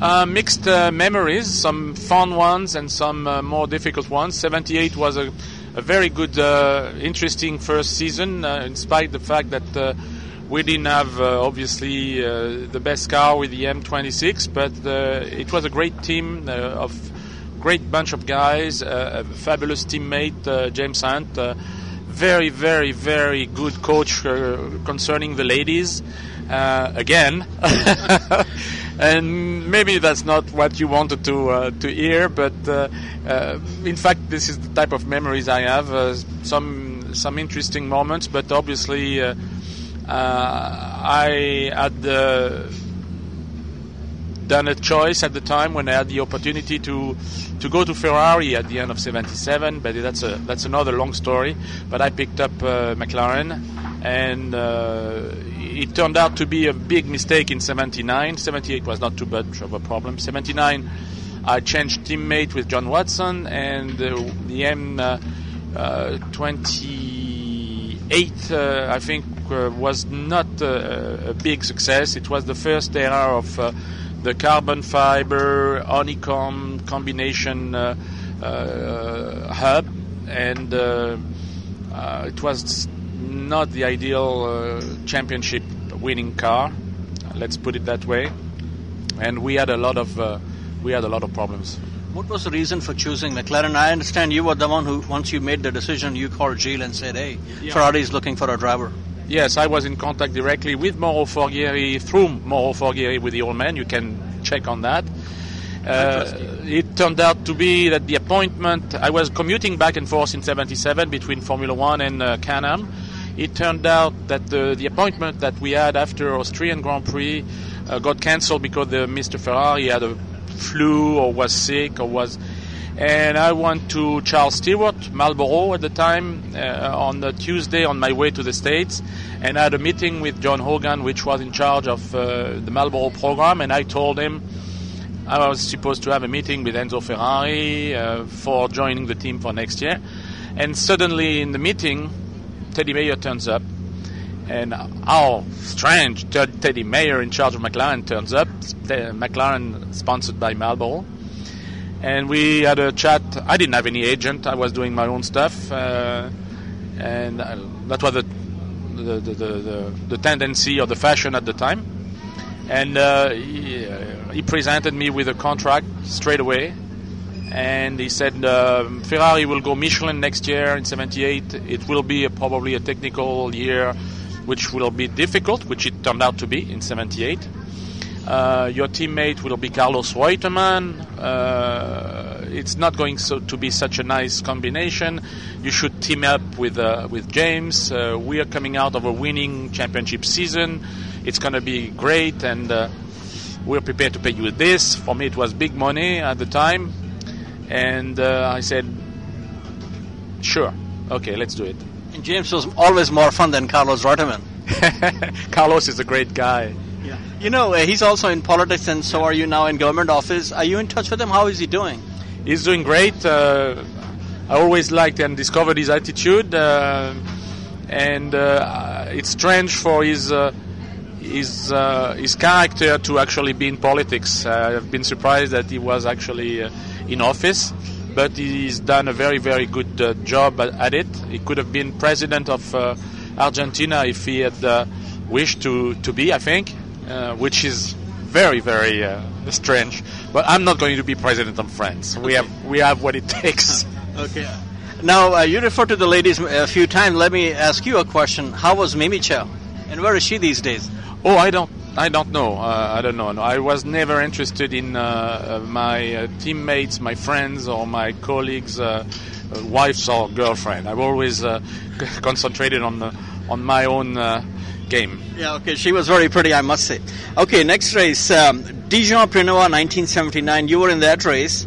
Uh, mixed uh, memories, some fun ones and some more difficult ones. 78 was a a very good, uh, interesting first season, uh, in spite of the fact that uh, we didn't have uh, obviously uh, the best car with the M26, but uh, it was a great team of great bunch of guys, a fabulous teammate James Hunt, very, very, very good coach concerning the ladies. again. and maybe that's not what you wanted to uh, to hear, but uh, uh, in fact, this is the type of memories I have. Uh, some some interesting moments, but obviously, uh, uh, I had done a choice at the time when I had the opportunity to to go to Ferrari at the end of '77. But that's a that's another long story. But I picked up McLaren, and it turned out to be a big mistake in 79. 78 was not too much of a problem. 79, I changed teammate with John Watson, and uh, the M28, uh, uh, I think, uh, was not a big success. It was the first era of uh, the carbon fiber honeycomb combination uh, hub, and it was not the ideal uh, championship winning car. Let's put it that way. And we had a lot of uh, we had a lot of problems. What was the reason for choosing McLaren? I understand you were the one who, once you made the decision, you called Gilles and said, "Hey, yeah. Ferrari is looking for a driver." Yes, I was in contact directly with Mauro Forghieri through Mauro Forghieri with the old man. You can check on that. Uh, it turned out to be that the appointment, I was commuting back and forth in 77 between Formula One and uh, Can-Am it turned out that the, the appointment that we had after Austrian Grand Prix uh, got cancelled because the Mr. Ferrari had a flu or was sick or was. And I went to Charles Stewart, Marlboro at the time, uh, on the Tuesday on my way to the States, and I had a meeting with John Hogan, which was in charge of uh, the Marlboro program, and I told him I was supposed to have a meeting with Enzo Ferrari uh, for joining the team for next year. And suddenly in the meeting, Teddy Mayer turns up, and how strange! Teddy Mayer in charge of McLaren turns up. McLaren sponsored by Marlboro, and we had a chat. I didn't have any agent. I was doing my own stuff, uh, and uh, that was the the, the the, the tendency or the fashion at the time. And uh, he, uh, he presented me with a contract straight away and he said uh, Ferrari will go Michelin next year in 78. It will be a, probably a technical year which will be difficult, which it turned out to be in 78. Uh, your teammate will be Carlos Reutemann. Uh, it's not going so to be such a nice combination. You should team up with uh, with James. Uh, we are coming out of a winning championship season. It's going to be great, and uh, we're prepared to pay you this. For me, it was big money at the time. And uh, I said, sure, okay, let's do it. And James was always more fun than Carlos Reutemann. Carlos is a great guy. You know, uh, he's also in politics, and so are you now in government office. Are you in touch with him? How is he doing? He's doing great. Uh, I always liked and discovered his attitude, uh, and uh, it's strange for his uh, his uh, his character to actually be in politics. I've been surprised that he was actually in office, but he's done a very very good job at, at, it. He could have been president of Argentina if he had wished to to be. I think. Uh, which is very, very uh, strange. But I'm not going to be president of France. We have we have what it takes. okay. Now uh, you referred to the ladies a few times. Let me ask you a question. How was Mimi Chow, and where is she these days? Oh, I don't. I don't know. Uh, I don't know. No, I was never interested in uh, my teammates, my friends, or my colleagues' wives or girlfriend. I've always concentrated on the, on my own game. Yeah, okay. She was very pretty, I must say. Okay, next race. Um, Dijon Prenois 1979. You were in that race.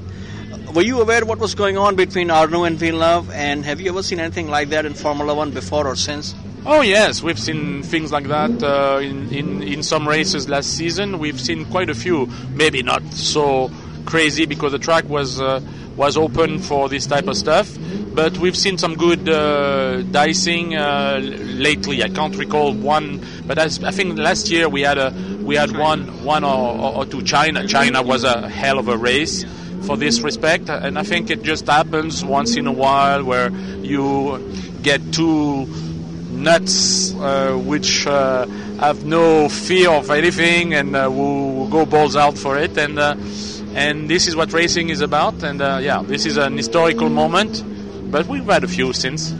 Were you aware what was going on between Arnoux and Villeneuve? And have you ever seen anything like that in Formula One before or since? Oh yes, we've seen things like that uh, in, in in some races last season. We've seen quite a few. Maybe not so crazy because the track was uh, was open for this type of stuff. But we've seen some good uh, dicing uh, lately. I can't recall one, but I, I, think last year we had a we had one one or, or, two. China China was a hell of a race for this respect, and I think it just happens once in a while where you get two nuts uh, which uh, have no fear of anything and uh, will go balls out for it and uh, and this is what racing is about. And uh, yeah, this is an historical moment, but we've had a few since.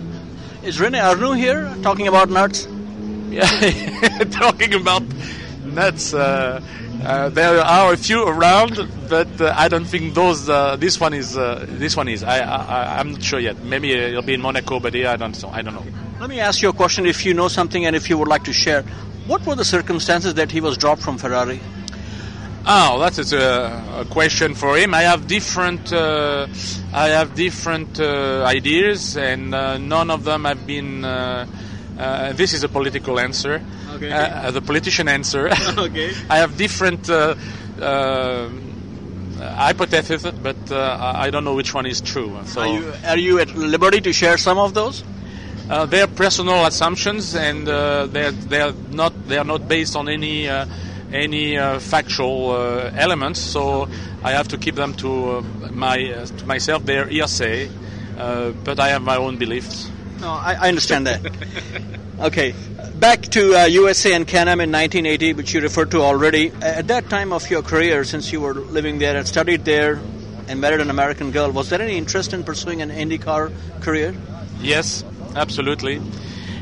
Is Rene Arnoux here talking about nuts? Yeah, talking about nuts. Uh, uh, there are a few around, but uh, I don't think those. Uh, this one is. Uh, this one is. I, I. I'm not sure yet. Maybe it'll be in Monaco, but yeah, I don't. I don't know. Let me ask you a question. If you know something, and if you would like to share, what were the circumstances that he was dropped from Ferrari? Oh, that is a, a, question for him. I have different, uh, I have different uh, ideas, and uh, none of them have been. Uh, uh, this is a political answer. Okay. Uh, the politician answer. okay. I have different hypotheses, but I don't know which one is true. So, are you, are you at liberty to share some of those? they are personal assumptions, and they are, they are not they are not based on any any uh, factual uh, elements, so I have to keep them to uh, my to myself. They're hearsay, but I have my own beliefs. No, I, I understand that. okay, back to uh, USA and Can-Am in 1980, which you referred to already. At that time of your career, since you were living there and studied there and married an American girl, was there any interest in pursuing an IndyCar career? Yes, absolutely.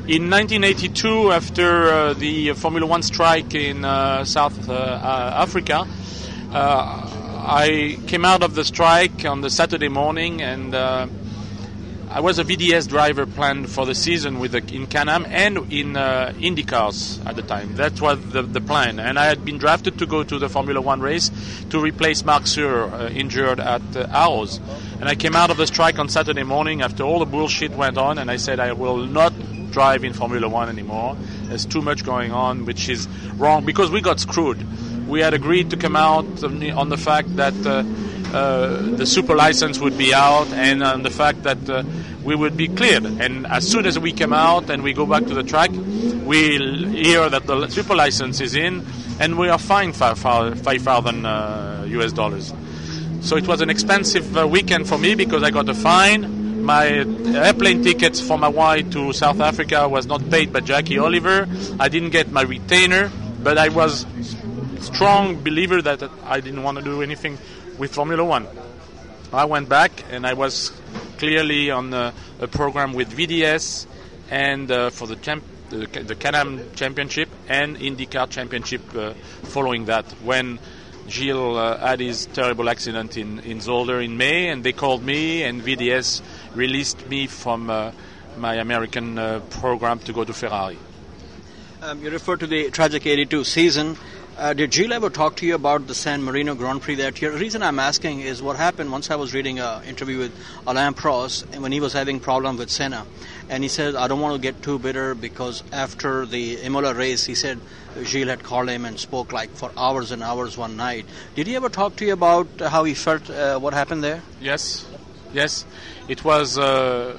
In 1982, after uh, the Formula One strike in uh, South uh, Africa, I came out of the strike on the Saturday morning and uh, I was a VDS driver planned for the season with the, in Can-Am and in uh, IndyCars at the time. That was the, the plan, and I had been drafted to go to the Formula One race to replace Marc Surer, uh, injured at uh, Arrows. And I came out of the strike on Saturday morning after all the bullshit went on, and I said I will not drive in Formula One anymore. There's too much going on, which is wrong because we got screwed. We had agreed to come out on the fact that uh, uh, the super license would be out and on the fact that uh, we would be cleared. And as soon as we come out and we go back to the track, we'll hear that the super license is in and we are fined 5,000 US uh, dollars. So it was an expensive uh, weekend for me because I got a fine my airplane tickets for my wife to South Africa was not paid by Jackie Oliver. I didn't get my retainer, but I was strong believer that I didn't want to do anything with Formula One. I went back and I was clearly on a, a program with VDS and uh, for the, champ, the, the Can-Am Championship and IndyCar Championship uh, following that when Gilles uh, had his terrible accident in, in Zolder in May, and they called me, and VDS released me from uh, my American uh, program to go to Ferrari. Um, you referred to the tragic 82 season. Uh, did Gilles ever talk to you about the San Marino Grand Prix that year? The reason I'm asking is what happened once I was reading an interview with Alain Prost when he was having problem with Senna. And he said, I don't want to get too bitter because after the Imola race, he said Gilles had called him and spoke like for hours and hours one night. Did he ever talk to you about how he felt, uh, what happened there? Yes, yes. It was uh,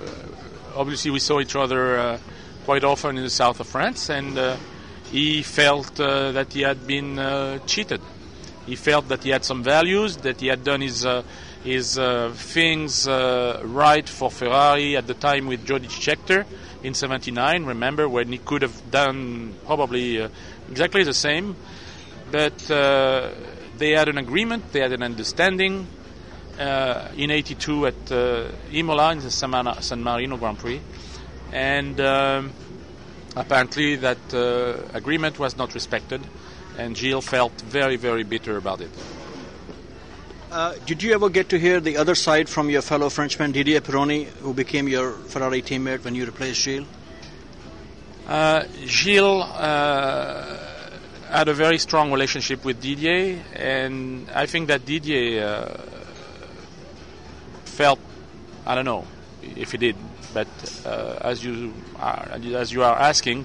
obviously we saw each other uh, quite often in the south of France, and uh, he felt uh, that he had been uh, cheated. He felt that he had some values, that he had done his his uh, things uh, right for Ferrari at the time with Jody Scheckter in '79. Remember when he could have done probably uh, exactly the same, but they had an agreement, they had an understanding uh, in '82 at uh, Imola in the San San Marino Grand Prix, and. Um, apparently that uh, agreement was not respected, and Gilles felt very, very bitter about it. Uh, did you ever get to hear the other side from your fellow Frenchman Didier Pironi, who became your Ferrari teammate when you replaced Gilles? Uh, Gilles uh, had a very strong relationship with Didier, and I think that Didier uh, felt, I don't know if he did, but uh, as you are, as you are asking,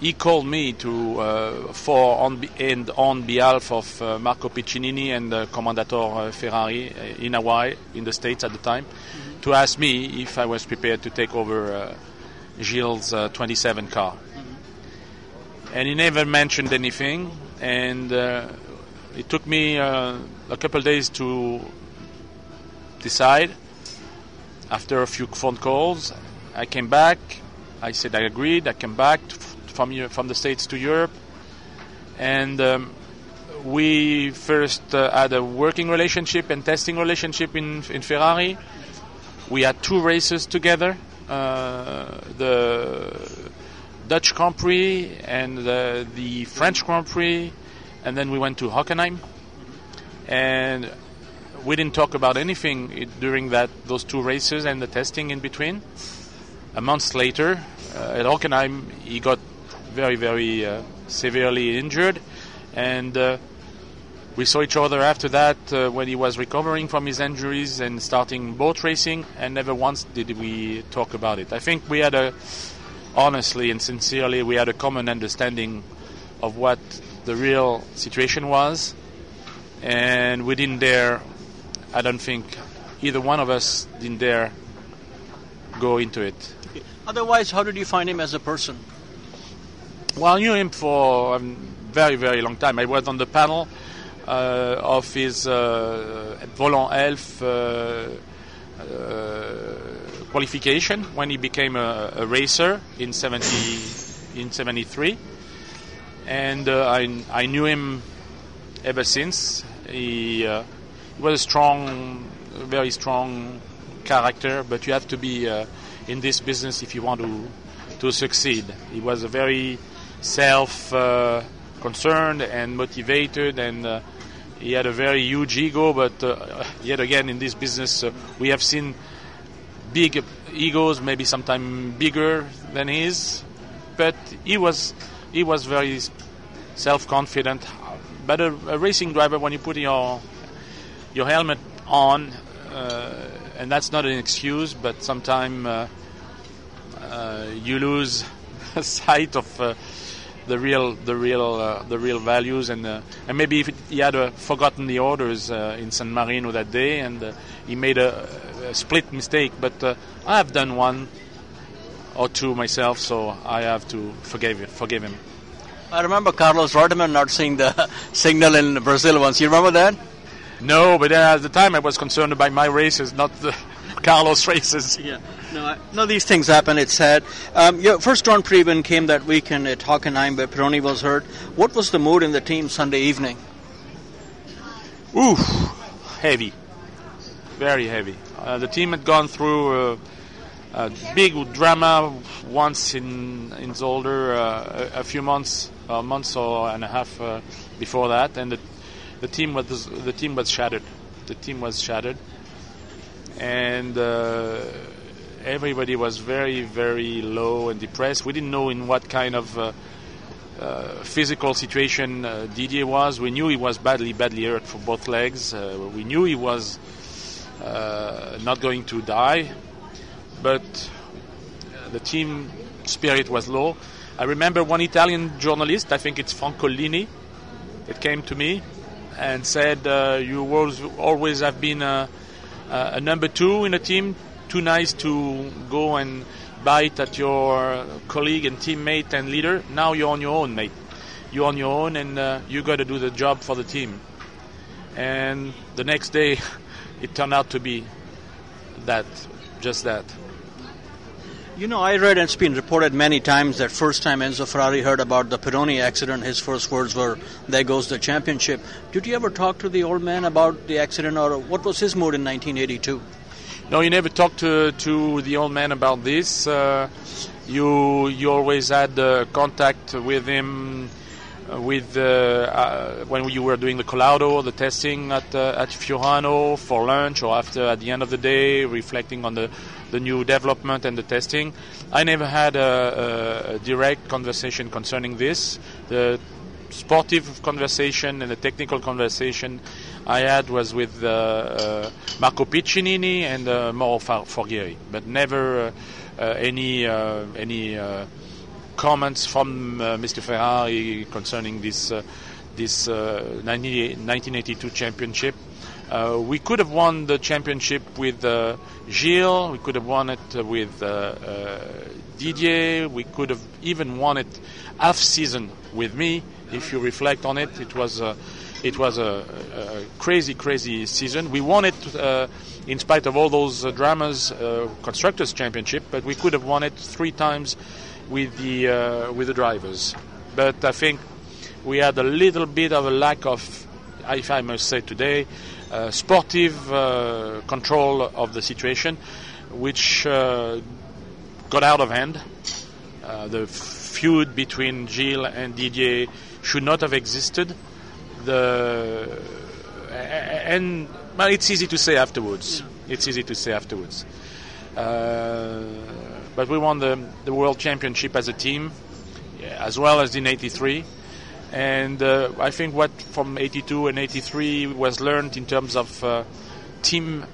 he called me to uh, for on be- and on behalf of uh, Marco Piccinini and uh, Commendator uh, Ferrari uh, in Hawaii in the states at the time to ask me if I was prepared to take over uh, Gilles' uh, 27 car. And he never mentioned anything, and uh, it took me uh, a couple days to decide. After a few phone calls, I came back. I said I agreed. I came back from from the states to Europe, and um, we first uh, had a working relationship and testing relationship in in Ferrari. We had two races together, uh, the Dutch Grand Prix and the, the French Grand Prix, and then we went to Hockenheim, and we didn't talk about anything during that those two races and the testing in between. A month later, uh, at Hockenheim, he got very, very uh, severely injured, and uh, we saw each other after that uh, when he was recovering from his injuries and starting boat racing, and never once did we talk about it. I think we had a, honestly and sincerely, we had a common understanding of what the real situation was, and we didn't dare. I don't think either one of us didn't dare go into it. Otherwise, how did you find him as a person? Well, I knew him for a very, very long time. I was on the panel uh, of his uh, Volant Elf uh, uh, qualification when he became a, a racer in 70, in 73. And uh, I, I knew him ever since. He, uh, he was a strong, very strong character, but you have to be in this business if you want to to succeed. He was a very self uh, concerned and motivated, and uh, he had a very huge ego. But uh, yet again, in this business, uh, we have seen big egos, maybe sometimes bigger than his. But he was he was very self confident. But a, a racing driver, when you put your your helmet on, uh, and that's not an excuse, but sometimes uh, uh, you lose sight of uh, the real, the real, uh, the real values, and uh, and maybe if it, he had uh, forgotten the orders in San Marino that day, and he made a, a split mistake. But I have done one or two myself, so I have to forgive forgive him. I remember Carlos Reutemann not seeing the signal in Brazil once. You remember that? No, but at the time I was concerned about my races, not the Carlos races. Yeah. No, I, no, these things happen. It's sad. Um, your first Grand Prix win came that weekend at Hockenheim, where Pironi was hurt. What was the mood in the team Sunday evening? Oof, heavy, very heavy. Uh, the team had gone through uh, a big drama once in in Zolder uh, a, a few months, a month or and a half uh, before that, and the, the team was the team was shattered. The team was shattered, and uh, everybody was very very low and depressed. We didn't know in what kind of uh, uh, physical situation uh, Didier was. We knew he was badly, badly hurt for both legs. Uh, we knew he was uh, not going to die, but the team spirit was low. I remember one Italian journalist, I think it's Franco Lini, that came to me and said, uh, "You always, have been a, a, number two in a team, too nice to go and bite at your colleague and teammate and leader. Now you're on your own, mate. You're on your own, and uh, you got to do the job for the team." And the next day, it turned out to be that, just that. You know, I read and it's been reported many times that first time Enzo Ferrari heard about the Pironi accident, his first words were, "There goes the championship." Did you ever talk to the old man about the accident, or what was his mood in 1982? No, you never talked to to the old man about this. Uh, you you always had uh, contact with him with uh, uh, when you were doing the collaudo, the testing at uh, at Fiorano for lunch or after at the end of the day, reflecting on the the new development and the testing. I never had a, a direct conversation concerning this. The sportive conversation and the technical conversation I had was with uh, uh, Marco Piccinini and uh, Mauro Forghieri, but never any any comments from uh, Mr. Ferrari concerning this uh, this 1982 uh, championship. Uh, we could have won the championship with uh, Gilles. We could have won it with Didier. We could have even won it half season with me. If you reflect on it, it was it was a, a, crazy, crazy season. We won it uh, in spite of all those uh, dramas, uh, constructors' championship, but we could have won it three times with the uh, with the drivers. But I think we had a little bit of a lack of, if I must say today, uh, sportive uh, control of the situation, which uh, got out of hand. Uh, the feud between Gilles and Didier should not have existed. The and well, it's easy to say afterwards. It's easy to say afterwards. But we won the, the world championship as a team, as well as in '83. And uh, I think what from '82 and '83 was learned in terms of uh, team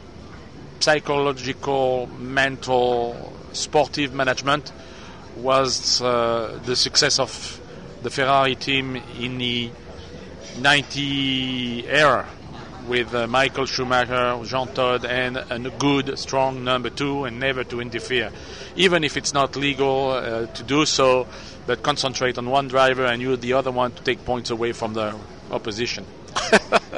psychological, mental, sportive management was uh, the success of the Ferrari team in the 90 era with uh, Michael Schumacher, Jean Todt, and a good, strong number two, and never to interfere, even if it's not legal uh, to do so. But concentrate on one driver and you the other one to take points away from the opposition.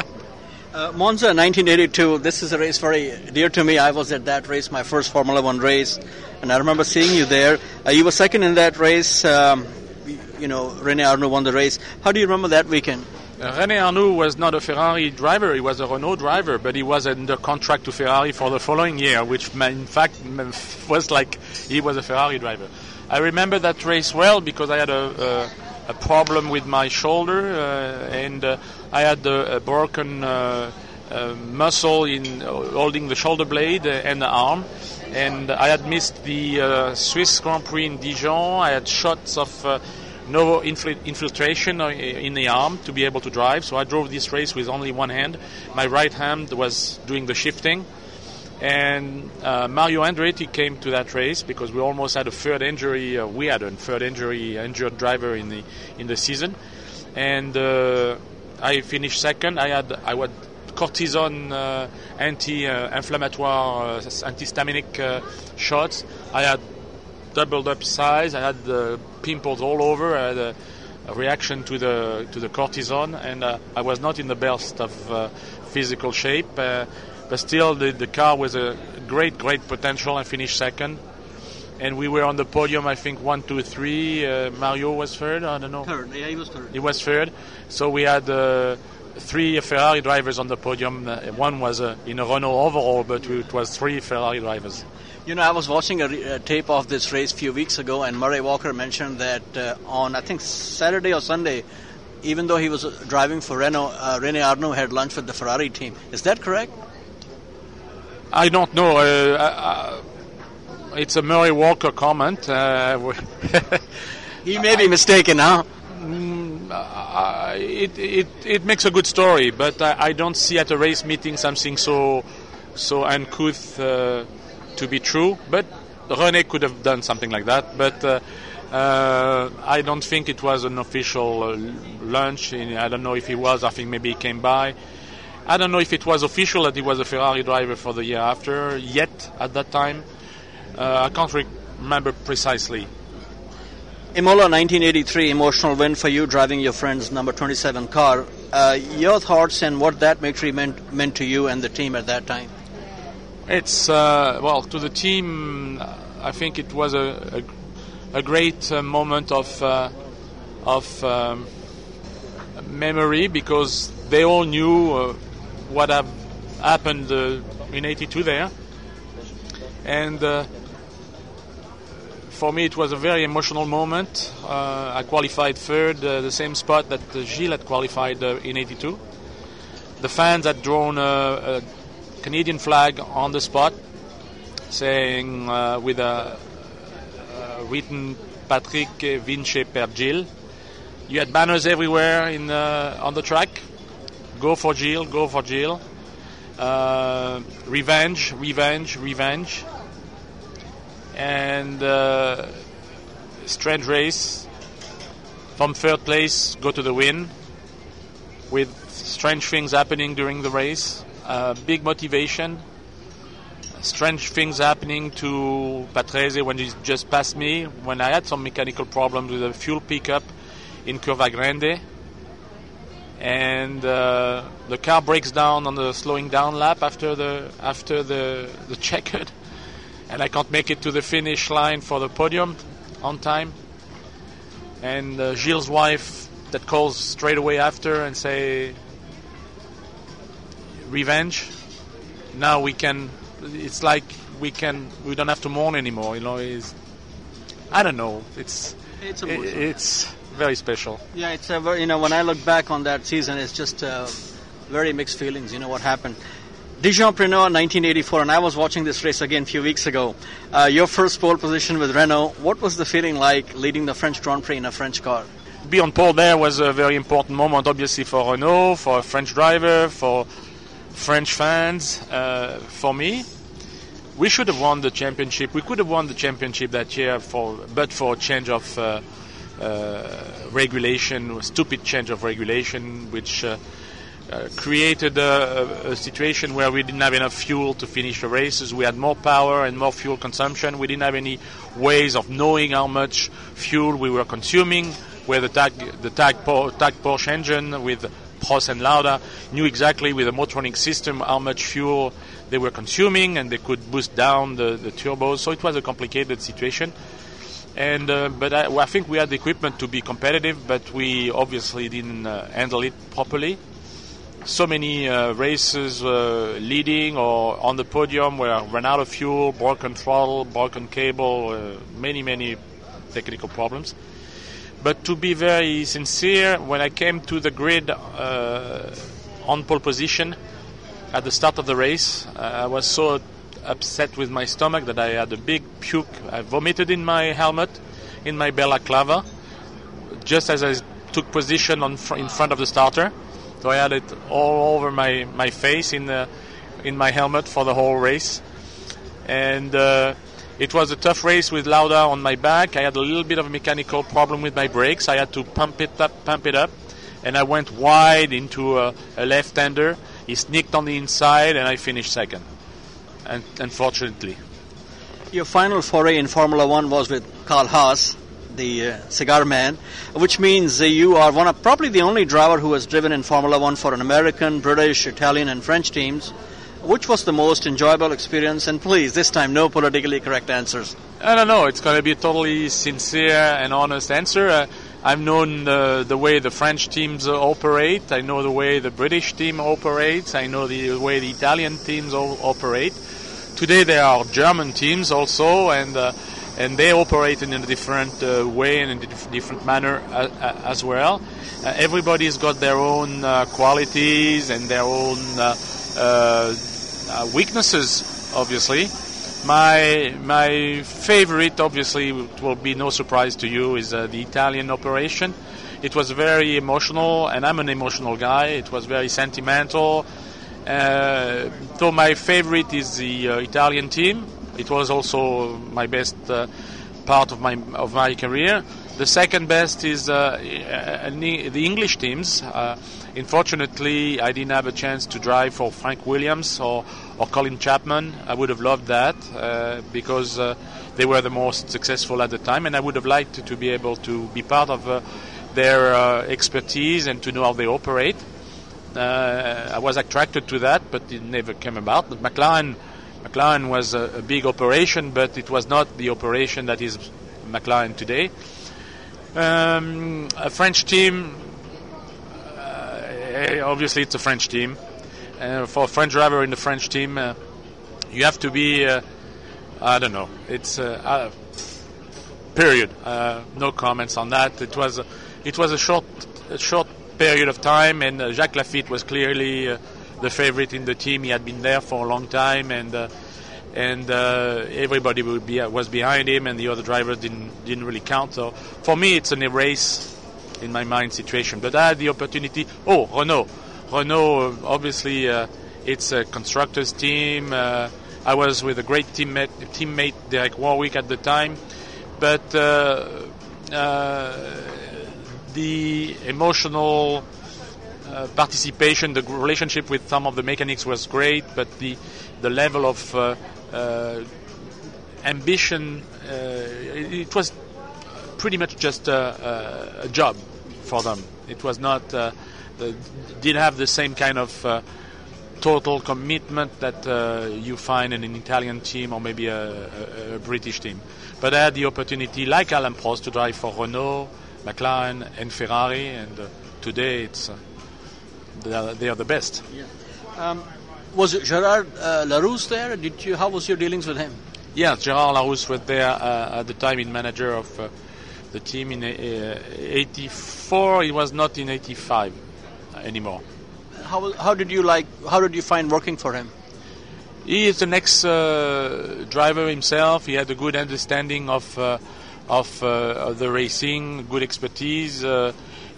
Uh, Monza 1982, this is a race very dear to me. I was at that race, my first Formula One race, and I remember seeing you there. Uh, you were second in that race. Um, you know, Rene Arnoux won the race. How do you remember that weekend? René Arnoux was not a Ferrari driver, he was a Renault driver, but he was under contract to Ferrari for the following year, which in fact was like he was a Ferrari driver. I remember that race well because I had a, a, a problem with my shoulder uh, and uh, I had a, a broken uh, uh muscle in holding the shoulder blade and the arm. And I had missed the uh, Swiss Grand Prix in Dijon. I had shots of uh, no infiltration in the arm to be able to drive. So I drove this race with only one hand. My right hand was doing the shifting. And uh, Mario Andretti came to that race because we almost had a third injury. Uh, we had a third injury, injured driver in the in the season, and uh, I finished second. I had I had cortisone uh, anti-inflammatory, uh, antihistaminic uh, shots. I had doubled up size. I had the pimples all over. I had a, a reaction to the to the cortisone, and uh, I was not in the best of uh, physical shape. Uh, but still, the, the car was a great, great potential. I finished second, and we were on the podium. I think one, two, three. Uh, Mario was third. I don't know. Third, yeah, he was third. He was third. So we had uh, three Ferrari drivers on the podium. Uh, one was in a Renault overall, but it was three Ferrari drivers. You know, I was watching a, a, tape of this race a few weeks ago, and Murray Walker mentioned that uh, on I think Saturday or Sunday, even though he was driving for Renault, uh, Rene Arnoux had lunch with the Ferrari team. Is that correct? I don't know. Uh, uh it's a Murray Walker comment. Uh, he may be mistaken, huh? Uh, it, it, it makes a good story, but I, I, don't see at a race meeting something so so uncouth to be true. But René could have done something like that, but uh, uh, I don't think it was an official uh, lunch. I don't know if he was. I think maybe he came by. I don't know if it was official that he was a Ferrari driver for the year after yet at that time. Uh, I can't re- remember precisely. Imola 1983, emotional win for you driving your friend's number 27 car. Uh, your thoughts and what that victory meant, meant to you and the team at that time? It's, uh, well, to the team, I think it was a, a, a great uh, moment of, uh, of um, memory because they all knew uh, what have happened uh, in 82 there. And for me, it was a very emotional moment. Uh, I qualified third, uh, the same spot that uh, Gilles had qualified in 82. The fans had drawn Canadian flag on the spot, saying with a, written Patrick Vince per Gilles. You had banners everywhere in on the track. Go for Gilles, go for Gilles. Uh, revenge, revenge, revenge and uh, strange race from third place go to the win with strange things happening during the race uh, big motivation. Strange things happening to Patrese when he just passed me when I had some mechanical problems with a fuel pickup in Curva Grande. And uh, the car breaks down on the slowing down lap after the after the the checkered. And I can't make it to the finish line for the podium on time. And uh, Gilles' wife that calls straight away after and say, "Revenge." Now we can. It's like we can. We don't have to mourn anymore. You know, it's. I don't know. It's. It's, it, it's very special. Yeah, it's a very, you know when I look back on that season, it's just uh, very mixed feelings. You know what happened. Dijon Prenois 1984, and I was watching this race again a few weeks ago. Uh, your first pole position with Renault, what was the feeling like leading the French Grand Prix in a French car? Be on pole there was a very important moment, obviously, for Renault, for a French driver, for French fans, uh, for me. We should have won the championship. We could have won the championship that year, for but for change of uh, uh regulation, stupid change of regulation, which uh, uh, created a, a, situation where we didn't have enough fuel to finish the races. We had more power and more fuel consumption. We didn't have any ways of knowing how much fuel we were consuming. Where the tag the tag, TAG Porsche engine with Prost and Lauda knew exactly with the Motronic system how much fuel they were consuming, and they could boost down the, the turbos. So it was a complicated situation. And uh, but I, I, think we had the equipment to be competitive, but we obviously didn't uh, handle it properly so many uh, races uh, leading or on the podium where ran out of fuel, broken throttle, broken cable, uh, many, many technical problems. But to be very sincere, when I came to the grid uh, on pole position at the start of the race, uh, I was so upset with my stomach that I had a big puke. I vomited in my helmet, in my balaclava, just as I took position on fr- in front of the starter so I had it all over my, my face in the in my helmet for the whole race, and uh, it was a tough race with Lauda on my back. I had a little bit of a mechanical problem with my brakes. I had to pump it up, pump it up, and I went wide into a, a left-hander. He sneaked on the inside, and I finished second. And unfortunately, your final foray in Formula One was with Carl Haas the uh, cigar man, which means uh, you are one of probably the only driver who has driven in Formula One for an American, British, Italian, and French teams. Which was the most enjoyable experience? And please, this time, no politically correct answers. I don't know. It's going to be a totally sincere and honest answer. Uh, I've known the, the way the French teams operate. I know the way the British team operates. I know the way the Italian teams operate. Today there are German teams also, and uh, and they operate in a different uh, way and in a different manner uh, uh, as well. Uh, everybody's got their own uh, qualities and their own uh, weaknesses, obviously. My my favorite, obviously, it will be no surprise to you, is the Italian operation. It was very emotional, and I'm an emotional guy. It was very sentimental. so my favorite is the Italian team it was also my best uh, part of my of my career. The second best is uh, the English teams. Uh, unfortunately, I didn't have a chance to drive for Frank Williams or, or Colin Chapman. I would have loved that uh, because uh, they were the most successful at the time, and I would have liked to, to be able to be part of uh, their uh, expertise and to know how they operate. I was attracted to that, but it never came about. But McLaren, McLaren was a, a big operation, but it was not the operation that is McLaren today. Um, a French team, uh, obviously it's a French team. Uh, for a French driver in the French team, uh, you have to be, uh, I don't know, it's uh, uh, period. no comments on that. It was, it was a short, a short period of time, and Jacques Laffite was clearly the favorite in the team. He had been there for a long time, and and uh, everybody be, was behind him, and the other drivers didn't didn't really count. So for me, it's an erase in my mind situation. But I had the opportunity. Oh, Renault, Renault, obviously, uh, it's a constructors team. Uh, I was with a great teammate, teammate Derek Warwick at the time, but uh, uh, the emotional. Uh, participation, the relationship with some of the mechanics was great, but the the level of uh, ambition. Uh, it was pretty much just a, a, job for them. It was not uh, did have the same kind of uh, total commitment that uh, you find in an Italian team or maybe a, a, a, British team. But I had the opportunity, like Alain Prost, to drive for Renault, McLaren, and Ferrari, and uh, today it's they are, they, are, the best. Yeah. Um, was Gerard uh, Larrousse there? Did you? How was your dealings with him? Yeah, Gerard Larrousse was there uh, at the time in manager of uh, the team in '84. Uh, he was not in '85 anymore. How how did you like? How did you find working for him? He is the next uh, driver himself. He had a good understanding of uh, of, of the racing, good expertise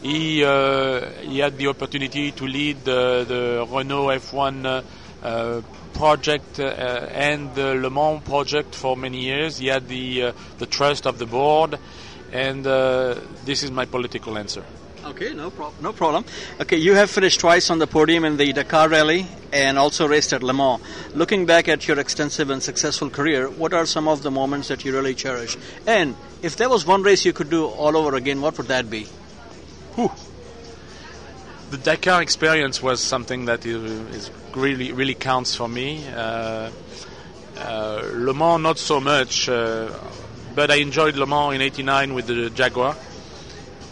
he uh, he had the opportunity to lead the, the Renault F1 uh, project uh, and the Le Mans project for many years. He had the uh, the trust of the board, and this is my political answer. Okay, no problem. No problem. Okay, you have finished twice on the podium in the Dakar Rally and also raced at Le Mans. Looking back at your extensive and successful career, what are some of the moments that you really cherish? And if there was one race you could do all over again, what would that be? Whew the Dakar experience was something that is, really really counts for me. Uh, uh, Le Mans not so much, uh, but I enjoyed Le Mans in '89 with the Jaguar.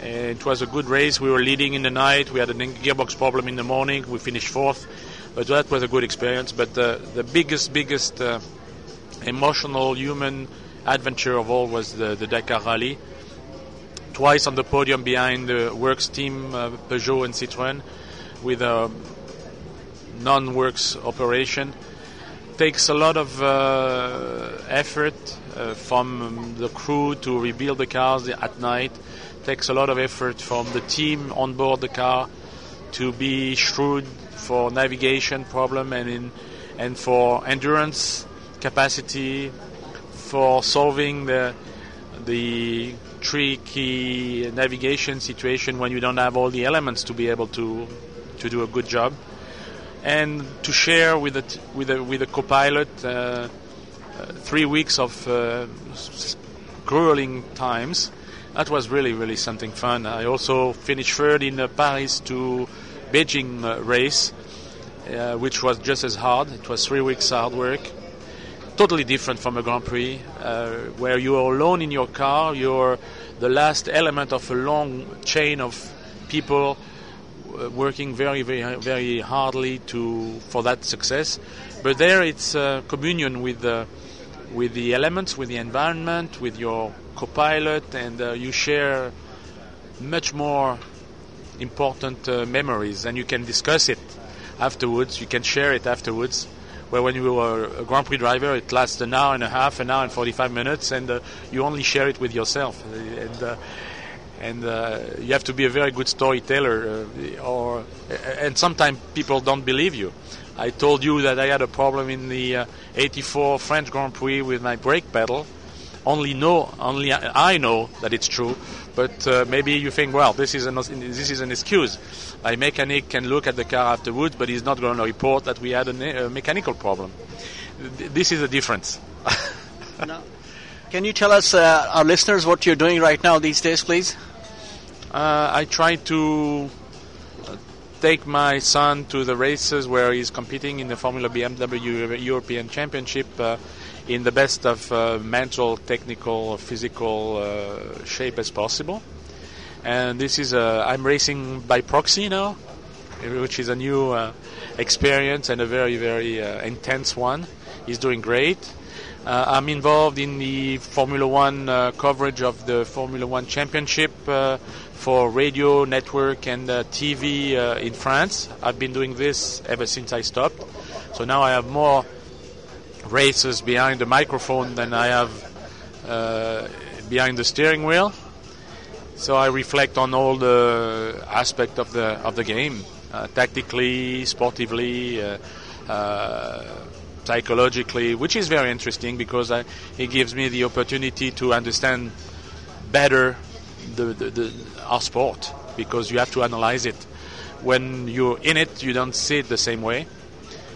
It was a good race. We were leading in the night. We had a gearbox problem in the morning. We finished fourth, but that was a good experience. But the biggest, biggest uh, emotional human adventure of all was the, the Dakar Rally twice on the podium behind the works team, uh, Peugeot and Citroën, with a non-works operation. Takes a lot of uh, effort uh, from the crew to rebuild the cars at night. Takes a lot of effort from the team on board the car to be shrewd for navigation problem and in and for endurance capacity for solving the the tricky navigation situation when you don't have all the elements to be able to to do a good job, and to share with a with a with a co-pilot uh, uh, three weeks of uh, grueling times. That was really really something fun. I also finished third in the Paris to Beijing uh, race, uh, which was just as hard. It was three weeks hard work totally different from a Grand Prix, uh, where you are alone in your car. You're the last element of a long chain of people uh, working very, very, very hardly to for that success. But there, it's uh, communion with the with the elements, with the environment, with your co-pilot, and uh, you share much more important uh, memories, and you can discuss it afterwards. You can share it afterwards where when you were a Grand Prix driver, it lasts an hour and a half, an hour and 45 minutes, and uh, you only share it with yourself. And, uh, and uh, you have to be a very good storyteller, uh, or and sometimes people don't believe you. I told you that I had a problem in the uh, 84 French Grand Prix with my brake pedal. Only know, only I know that it's true. But uh, maybe you think, well, this is an this is an excuse. A mechanic can look at the car afterwards, but he's not going to report that we had a, a mechanical problem. This is the difference. now, can you tell us, uh, our listeners, what you're doing right now these days, please? Uh, I try to take my son to the races where he's competing in the Formula BMW European Championship uh, in the best of uh, mental, technical, physical uh, shape as possible. And this is uh, I'm racing by proxy now, which is a new uh, experience and a very very uh, intense one. He's doing great. I'm involved in the Formula One coverage of the Formula One Championship for radio, network, and uh, TV uh, in France. I've been doing this ever since I stopped. So now I have more races behind the microphone than I have uh, behind the steering wheel. So I reflect on all the aspect of the of the game, uh, tactically, sportively, uh, uh, psychologically, which is very interesting because I, it gives me the opportunity to understand better the, the, the, our sport because you have to analyze it. When you're in it, you don't see it the same way.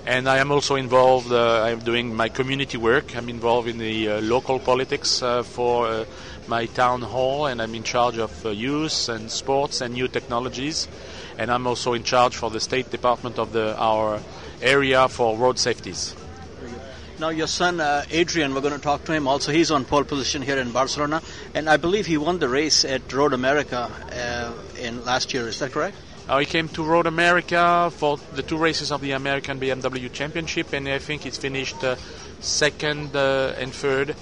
And I am also involved. Uh, I'm doing my community work. I'm involved in the uh, local politics uh, for uh, my town hall, and I'm in charge of uh, youth and sports and new technologies. And I'm also in charge for the State Department of the our area for road safeties. Now, your son uh, Adrien, we're going to talk to him. Also, he's on pole position here in Barcelona, and I believe he won the race at Road America uh, in last year. Is that correct? Uh, he came to Road America for the two races of the American BMW Championship, and I think he's finished uh, second uh, and third,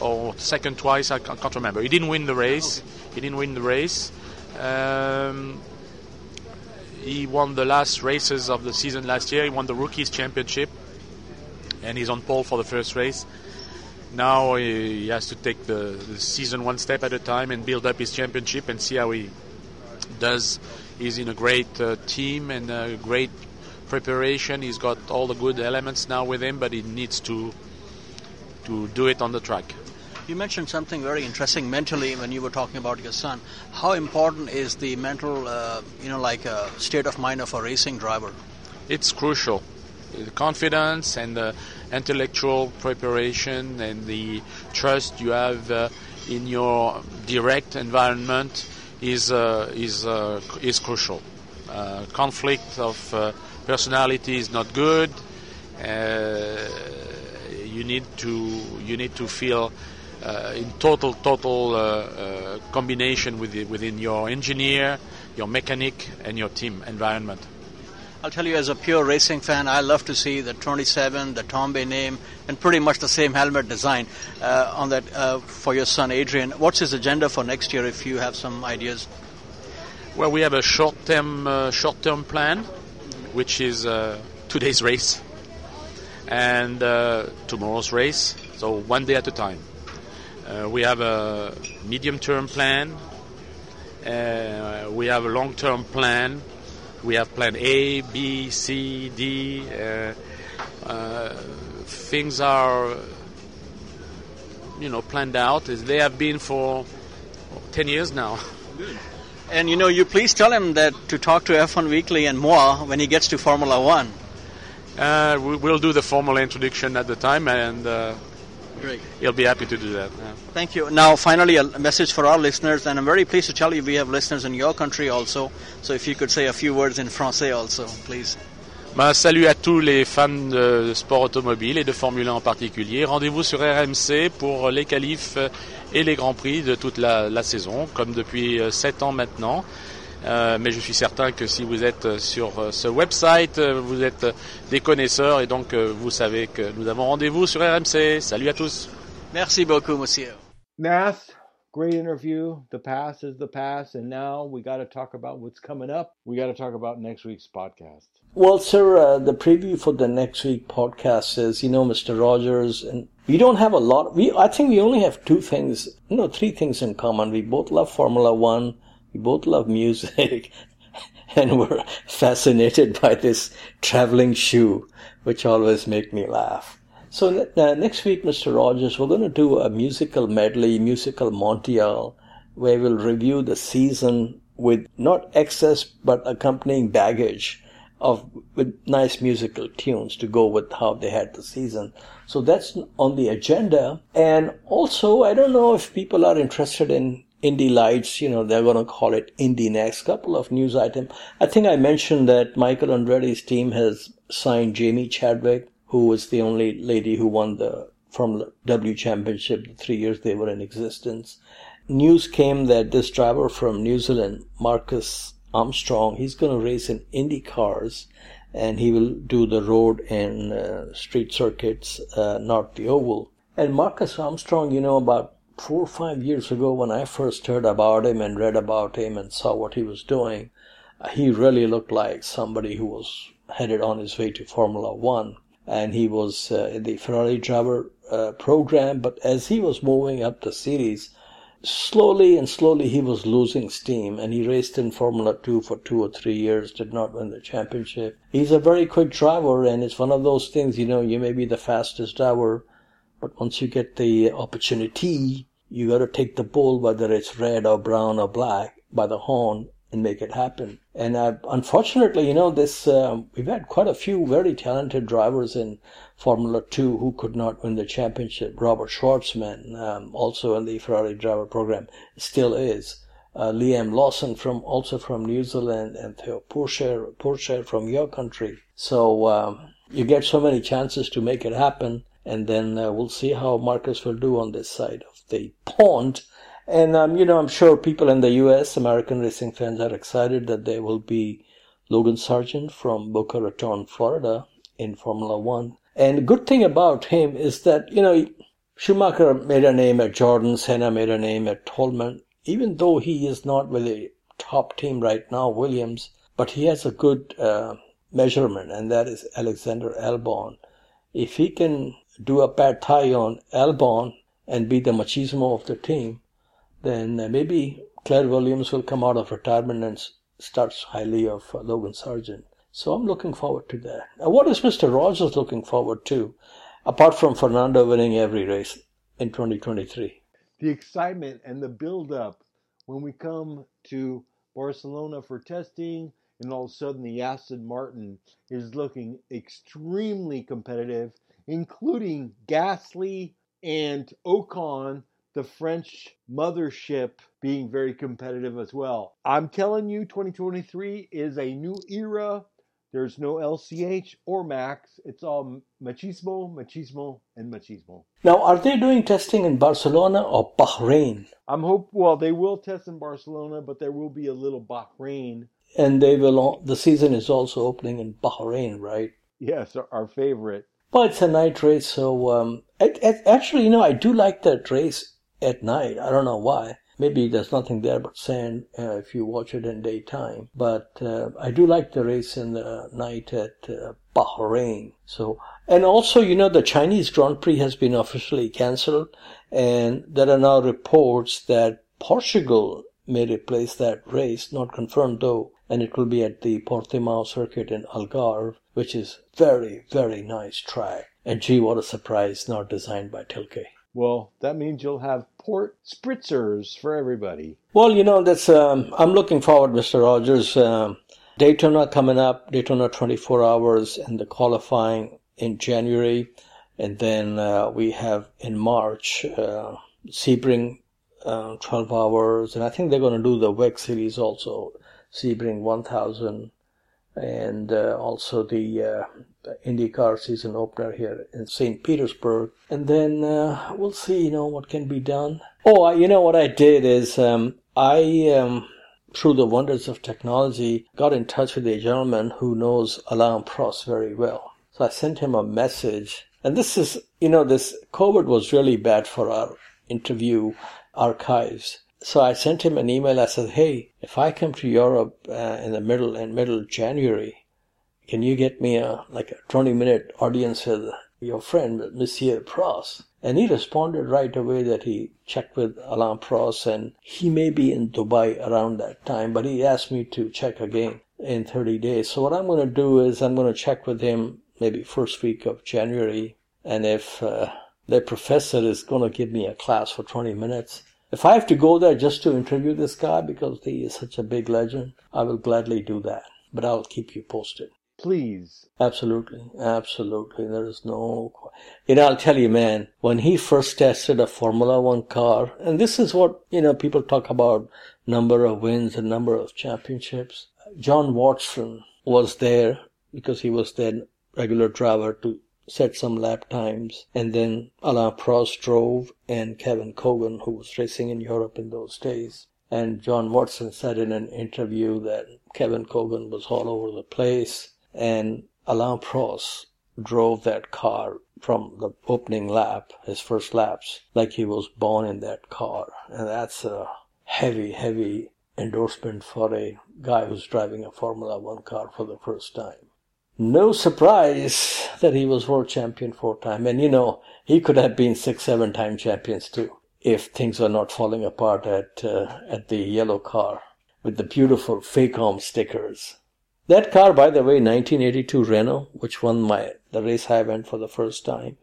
or second twice. I can't, remember. He didn't win the race. Okay. He didn't win the race. Um, he won the last races of the season last year. He won the Rookies Championship and he's on pole for the first race. Now he has to take the, the, season one step at a time and build up his championship and see how he does. He's in a great uh, team and a great preparation. He's got all the good elements now with him, but he needs to to do it on the track. You mentioned something very interesting mentally when you were talking about your son. How important is the mental, uh, you know, like uh, state of mind of a racing driver? It's crucial the confidence and the intellectual preparation and the trust you have uh, in your direct environment is uh, is uh, is crucial. Uh, conflict of uh, personality is not good. Uh, you need to you need to feel in total total combination with the, within your engineer, your mechanic, and your team environment. I'll tell you, as a pure racing fan, I love to see the 27, the Tambay name, and pretty much the same helmet design uh, on that uh, for your son Adrien. What's his agenda for next year, if you have some ideas? Well, we have a short-term uh, short-term plan, which is uh, today's race and uh, tomorrow's race. So one day at a time. Uh, we have a medium-term plan. we have a long-term plan we have plan A, B, C, D. Uh, uh, things are, you know, planned out as they have been for 10 years now. And you know, you please tell him that to talk to F1 Weekly and more when he gets to Formula One. Uh, we, will do the formal introduction at the time, and uh, Great. He'll be happy to do that. Yeah. Thank you. Now, finally, a message for our listeners, and I'm very pleased to tell you we have listeners in your country also. So, if you could say a few words in français also, please. Ben, salut à tous les fans de sport automobile et de Formule 1 en particulier. Rendez-vous sur RMC pour les qualifs et les grands prix de toute la, la saison, comme depuis 7 ans maintenant. Euh, mais je suis certain que si vous êtes sur euh, ce website, euh, vous êtes des connaisseurs et donc vous savez que nous avons rendez-vous sur RMC. Salut à tous. Merci beaucoup, monsieur. Nath, great interview. The past is the past, and now we got to talk about what's coming up. We got to talk about next week's podcast. Well, sir, uh, the preview for the next week podcast is, you know, Mr. Rogers, and we don't have a lot. We, I think we only have two things, no, three things in common. We both love Formula One we both love music. and were fascinated by this traveling shoe, which always make me laugh. So uh, next week, Mr. Rogers, we're going to do a musical medley, musical mondial, where we'll review the season with not excess but accompanying baggage of with nice musical tunes to go with how they had the season. So that's on the agenda. And also, I don't know if people are interested in Indy Lights, you know, they're going to call it Indy NXT. Couple of news items. I think I mentioned that Michael Andretti's team has signed Jamie Chadwick, who was the only lady who won the Formula W championship the three years they were in existence. News came that this driver from New Zealand, Marcus Armstrong, he's going to race in Indy cars and he will do the road and uh, street circuits, uh, not the oval. And Marcus Armstrong, you know, about four or five years ago when I first heard about him and read about him and saw what he was doing, he really looked like somebody who was headed on his way to Formula One. And he was uh, in the Ferrari driver uh, program, but as he was moving up the series, slowly and slowly he was losing steam and he raced in Formula 2 for two or three years, did not win the championship. He's a very quick driver and it's one of those things, you know, you may be the fastest driver, but once you get the opportunity, you got to take the bull, whether it's red or brown or black, by the horn and make it happen. And uh, unfortunately, you know, this uh, we've had quite a few very talented drivers in Formula Two who could not win the championship. Robert Shwartzman, um, also in the Ferrari driver program, still is. Uh, Liam Lawson from also from New Zealand, and Theo Pourchaire, Pourchaire from your country. So um, you get so many chances to make it happen, and then uh, we'll see how Marcus will do on this side of the pond. And, um, you know, I'm sure people in the U.S., American racing fans, are excited that there will be Logan Sargent from Boca Raton, Florida in Formula One. And good thing about him is that, you know, Schumacher made a name at Jordan, Senna made a name at Toleman, even though he is not with a top team right now, Williams, but he has a good uh, measurement, and that is Alexander Albon. If he can do a pad thai on Albon and be the machismo of the team, then uh, maybe Claire Williams will come out of retirement and starts highly of uh, Logan Sargent. So I'm looking forward to that. Now, what is Mr. Rogers looking forward to, apart from Fernando winning every race in 2023? The excitement and the build-up when we come to Barcelona for testing, and all of a sudden the Aston Martin is looking extremely competitive, including Gasly and Ocon the French mothership being very competitive as well. I'm telling you, 2023 is a new era. There's no LCH or Max. It's all machismo, machismo, and machismo. Now, are they doing testing in Barcelona or Bahrain? I'm hope. Well, they will test in Barcelona, but there will be a little Bahrain. And they will. The season is also opening in Bahrain, right? Yes, our favorite. Well, it's a night race, so um, it, it, actually, you know, I do like that race at night. I don't know why. Maybe there's nothing there but sand uh, if you watch it in daytime. But uh, I do like the race in the night at uh, Bahrain. So, and also, you know, the Chinese Grand Prix has been officially cancelled, and there are now reports that Portugal may replace that race, not confirmed though, and it will be at the Portimao circuit in Algarve, which is very, very nice track. And gee, what a surprise, not designed by Tilke. Well, that means you'll have port spritzers for everybody. Well, you know, that's um, I'm looking forward, Mr. Rogers. Um, Daytona coming up, Daytona 24 hours, and the qualifying in January, and then uh, we have in March uh, Sebring uh, 12 hours, and I think they're going to do the WEC series also, Sebring 1000, and uh, also the uh, IndyCar season opener here in St. Petersburg. And then uh, we'll see, you know, what can be done. Oh, you know what I did is um, I, um, through the wonders of technology, got in touch with a gentleman who knows Alain Prost very well. So I sent him a message. And this is, you know, this COVID was really bad for our interview archives. So I sent him an email. I said, "Hey, if I come to Europe uh, in the middle in middle January, can you get me a like a 20 minute audience with your friend, Monsieur Pross?" And he responded right away that he checked with Alain Pross and he may be in Dubai around that time, but he asked me to check again in 30 days. So what I'm going to do is I'm going to check with him maybe first week of January. And if uh, the professor is going to give me a class for 20 minutes, if I have to go there just to interview this guy because he is such a big legend, I will gladly do that. But I'll keep you posted. Please. Absolutely. Absolutely. There is no. You know, I'll tell you, man, when he first tested a Formula One car, and this is what, you know, people talk about number of wins and number of championships. John Watson was there because he was then regular driver to set some lap times. And then Alain Prost drove and Kevin Cogan, who was racing in Europe in those days. And John Watson said in an interview that Kevin Cogan was all over the place and Alain Prost drove that car from the opening lap, his first laps, like he was born in that car. And that's a heavy, heavy endorsement for a guy who's driving a Formula One car for the first time. No surprise that he was world champion four times. And you know, he could have been six, seven time champions too, if things were not falling apart at, uh, at the yellow car with the beautiful Facom stickers. That car, by the way, 1982 Renault, which won my the race I went for the first time,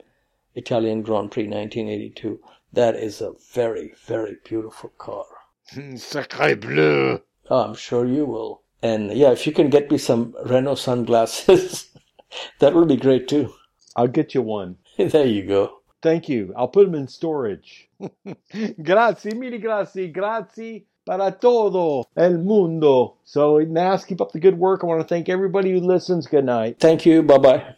Italian Grand Prix 1982. That is a very, very beautiful car. Sacre bleu. Oh, I'm sure you will. And yeah, if you can get me some Renault sunglasses, that would be great too. I'll get you one. there you go. Thank you. I'll put them in storage. grazie, mille grazie, grazie para todo el mundo. So, Nas, keep up the good work. I want to thank everybody who listens. Good night. Thank you. Bye bye.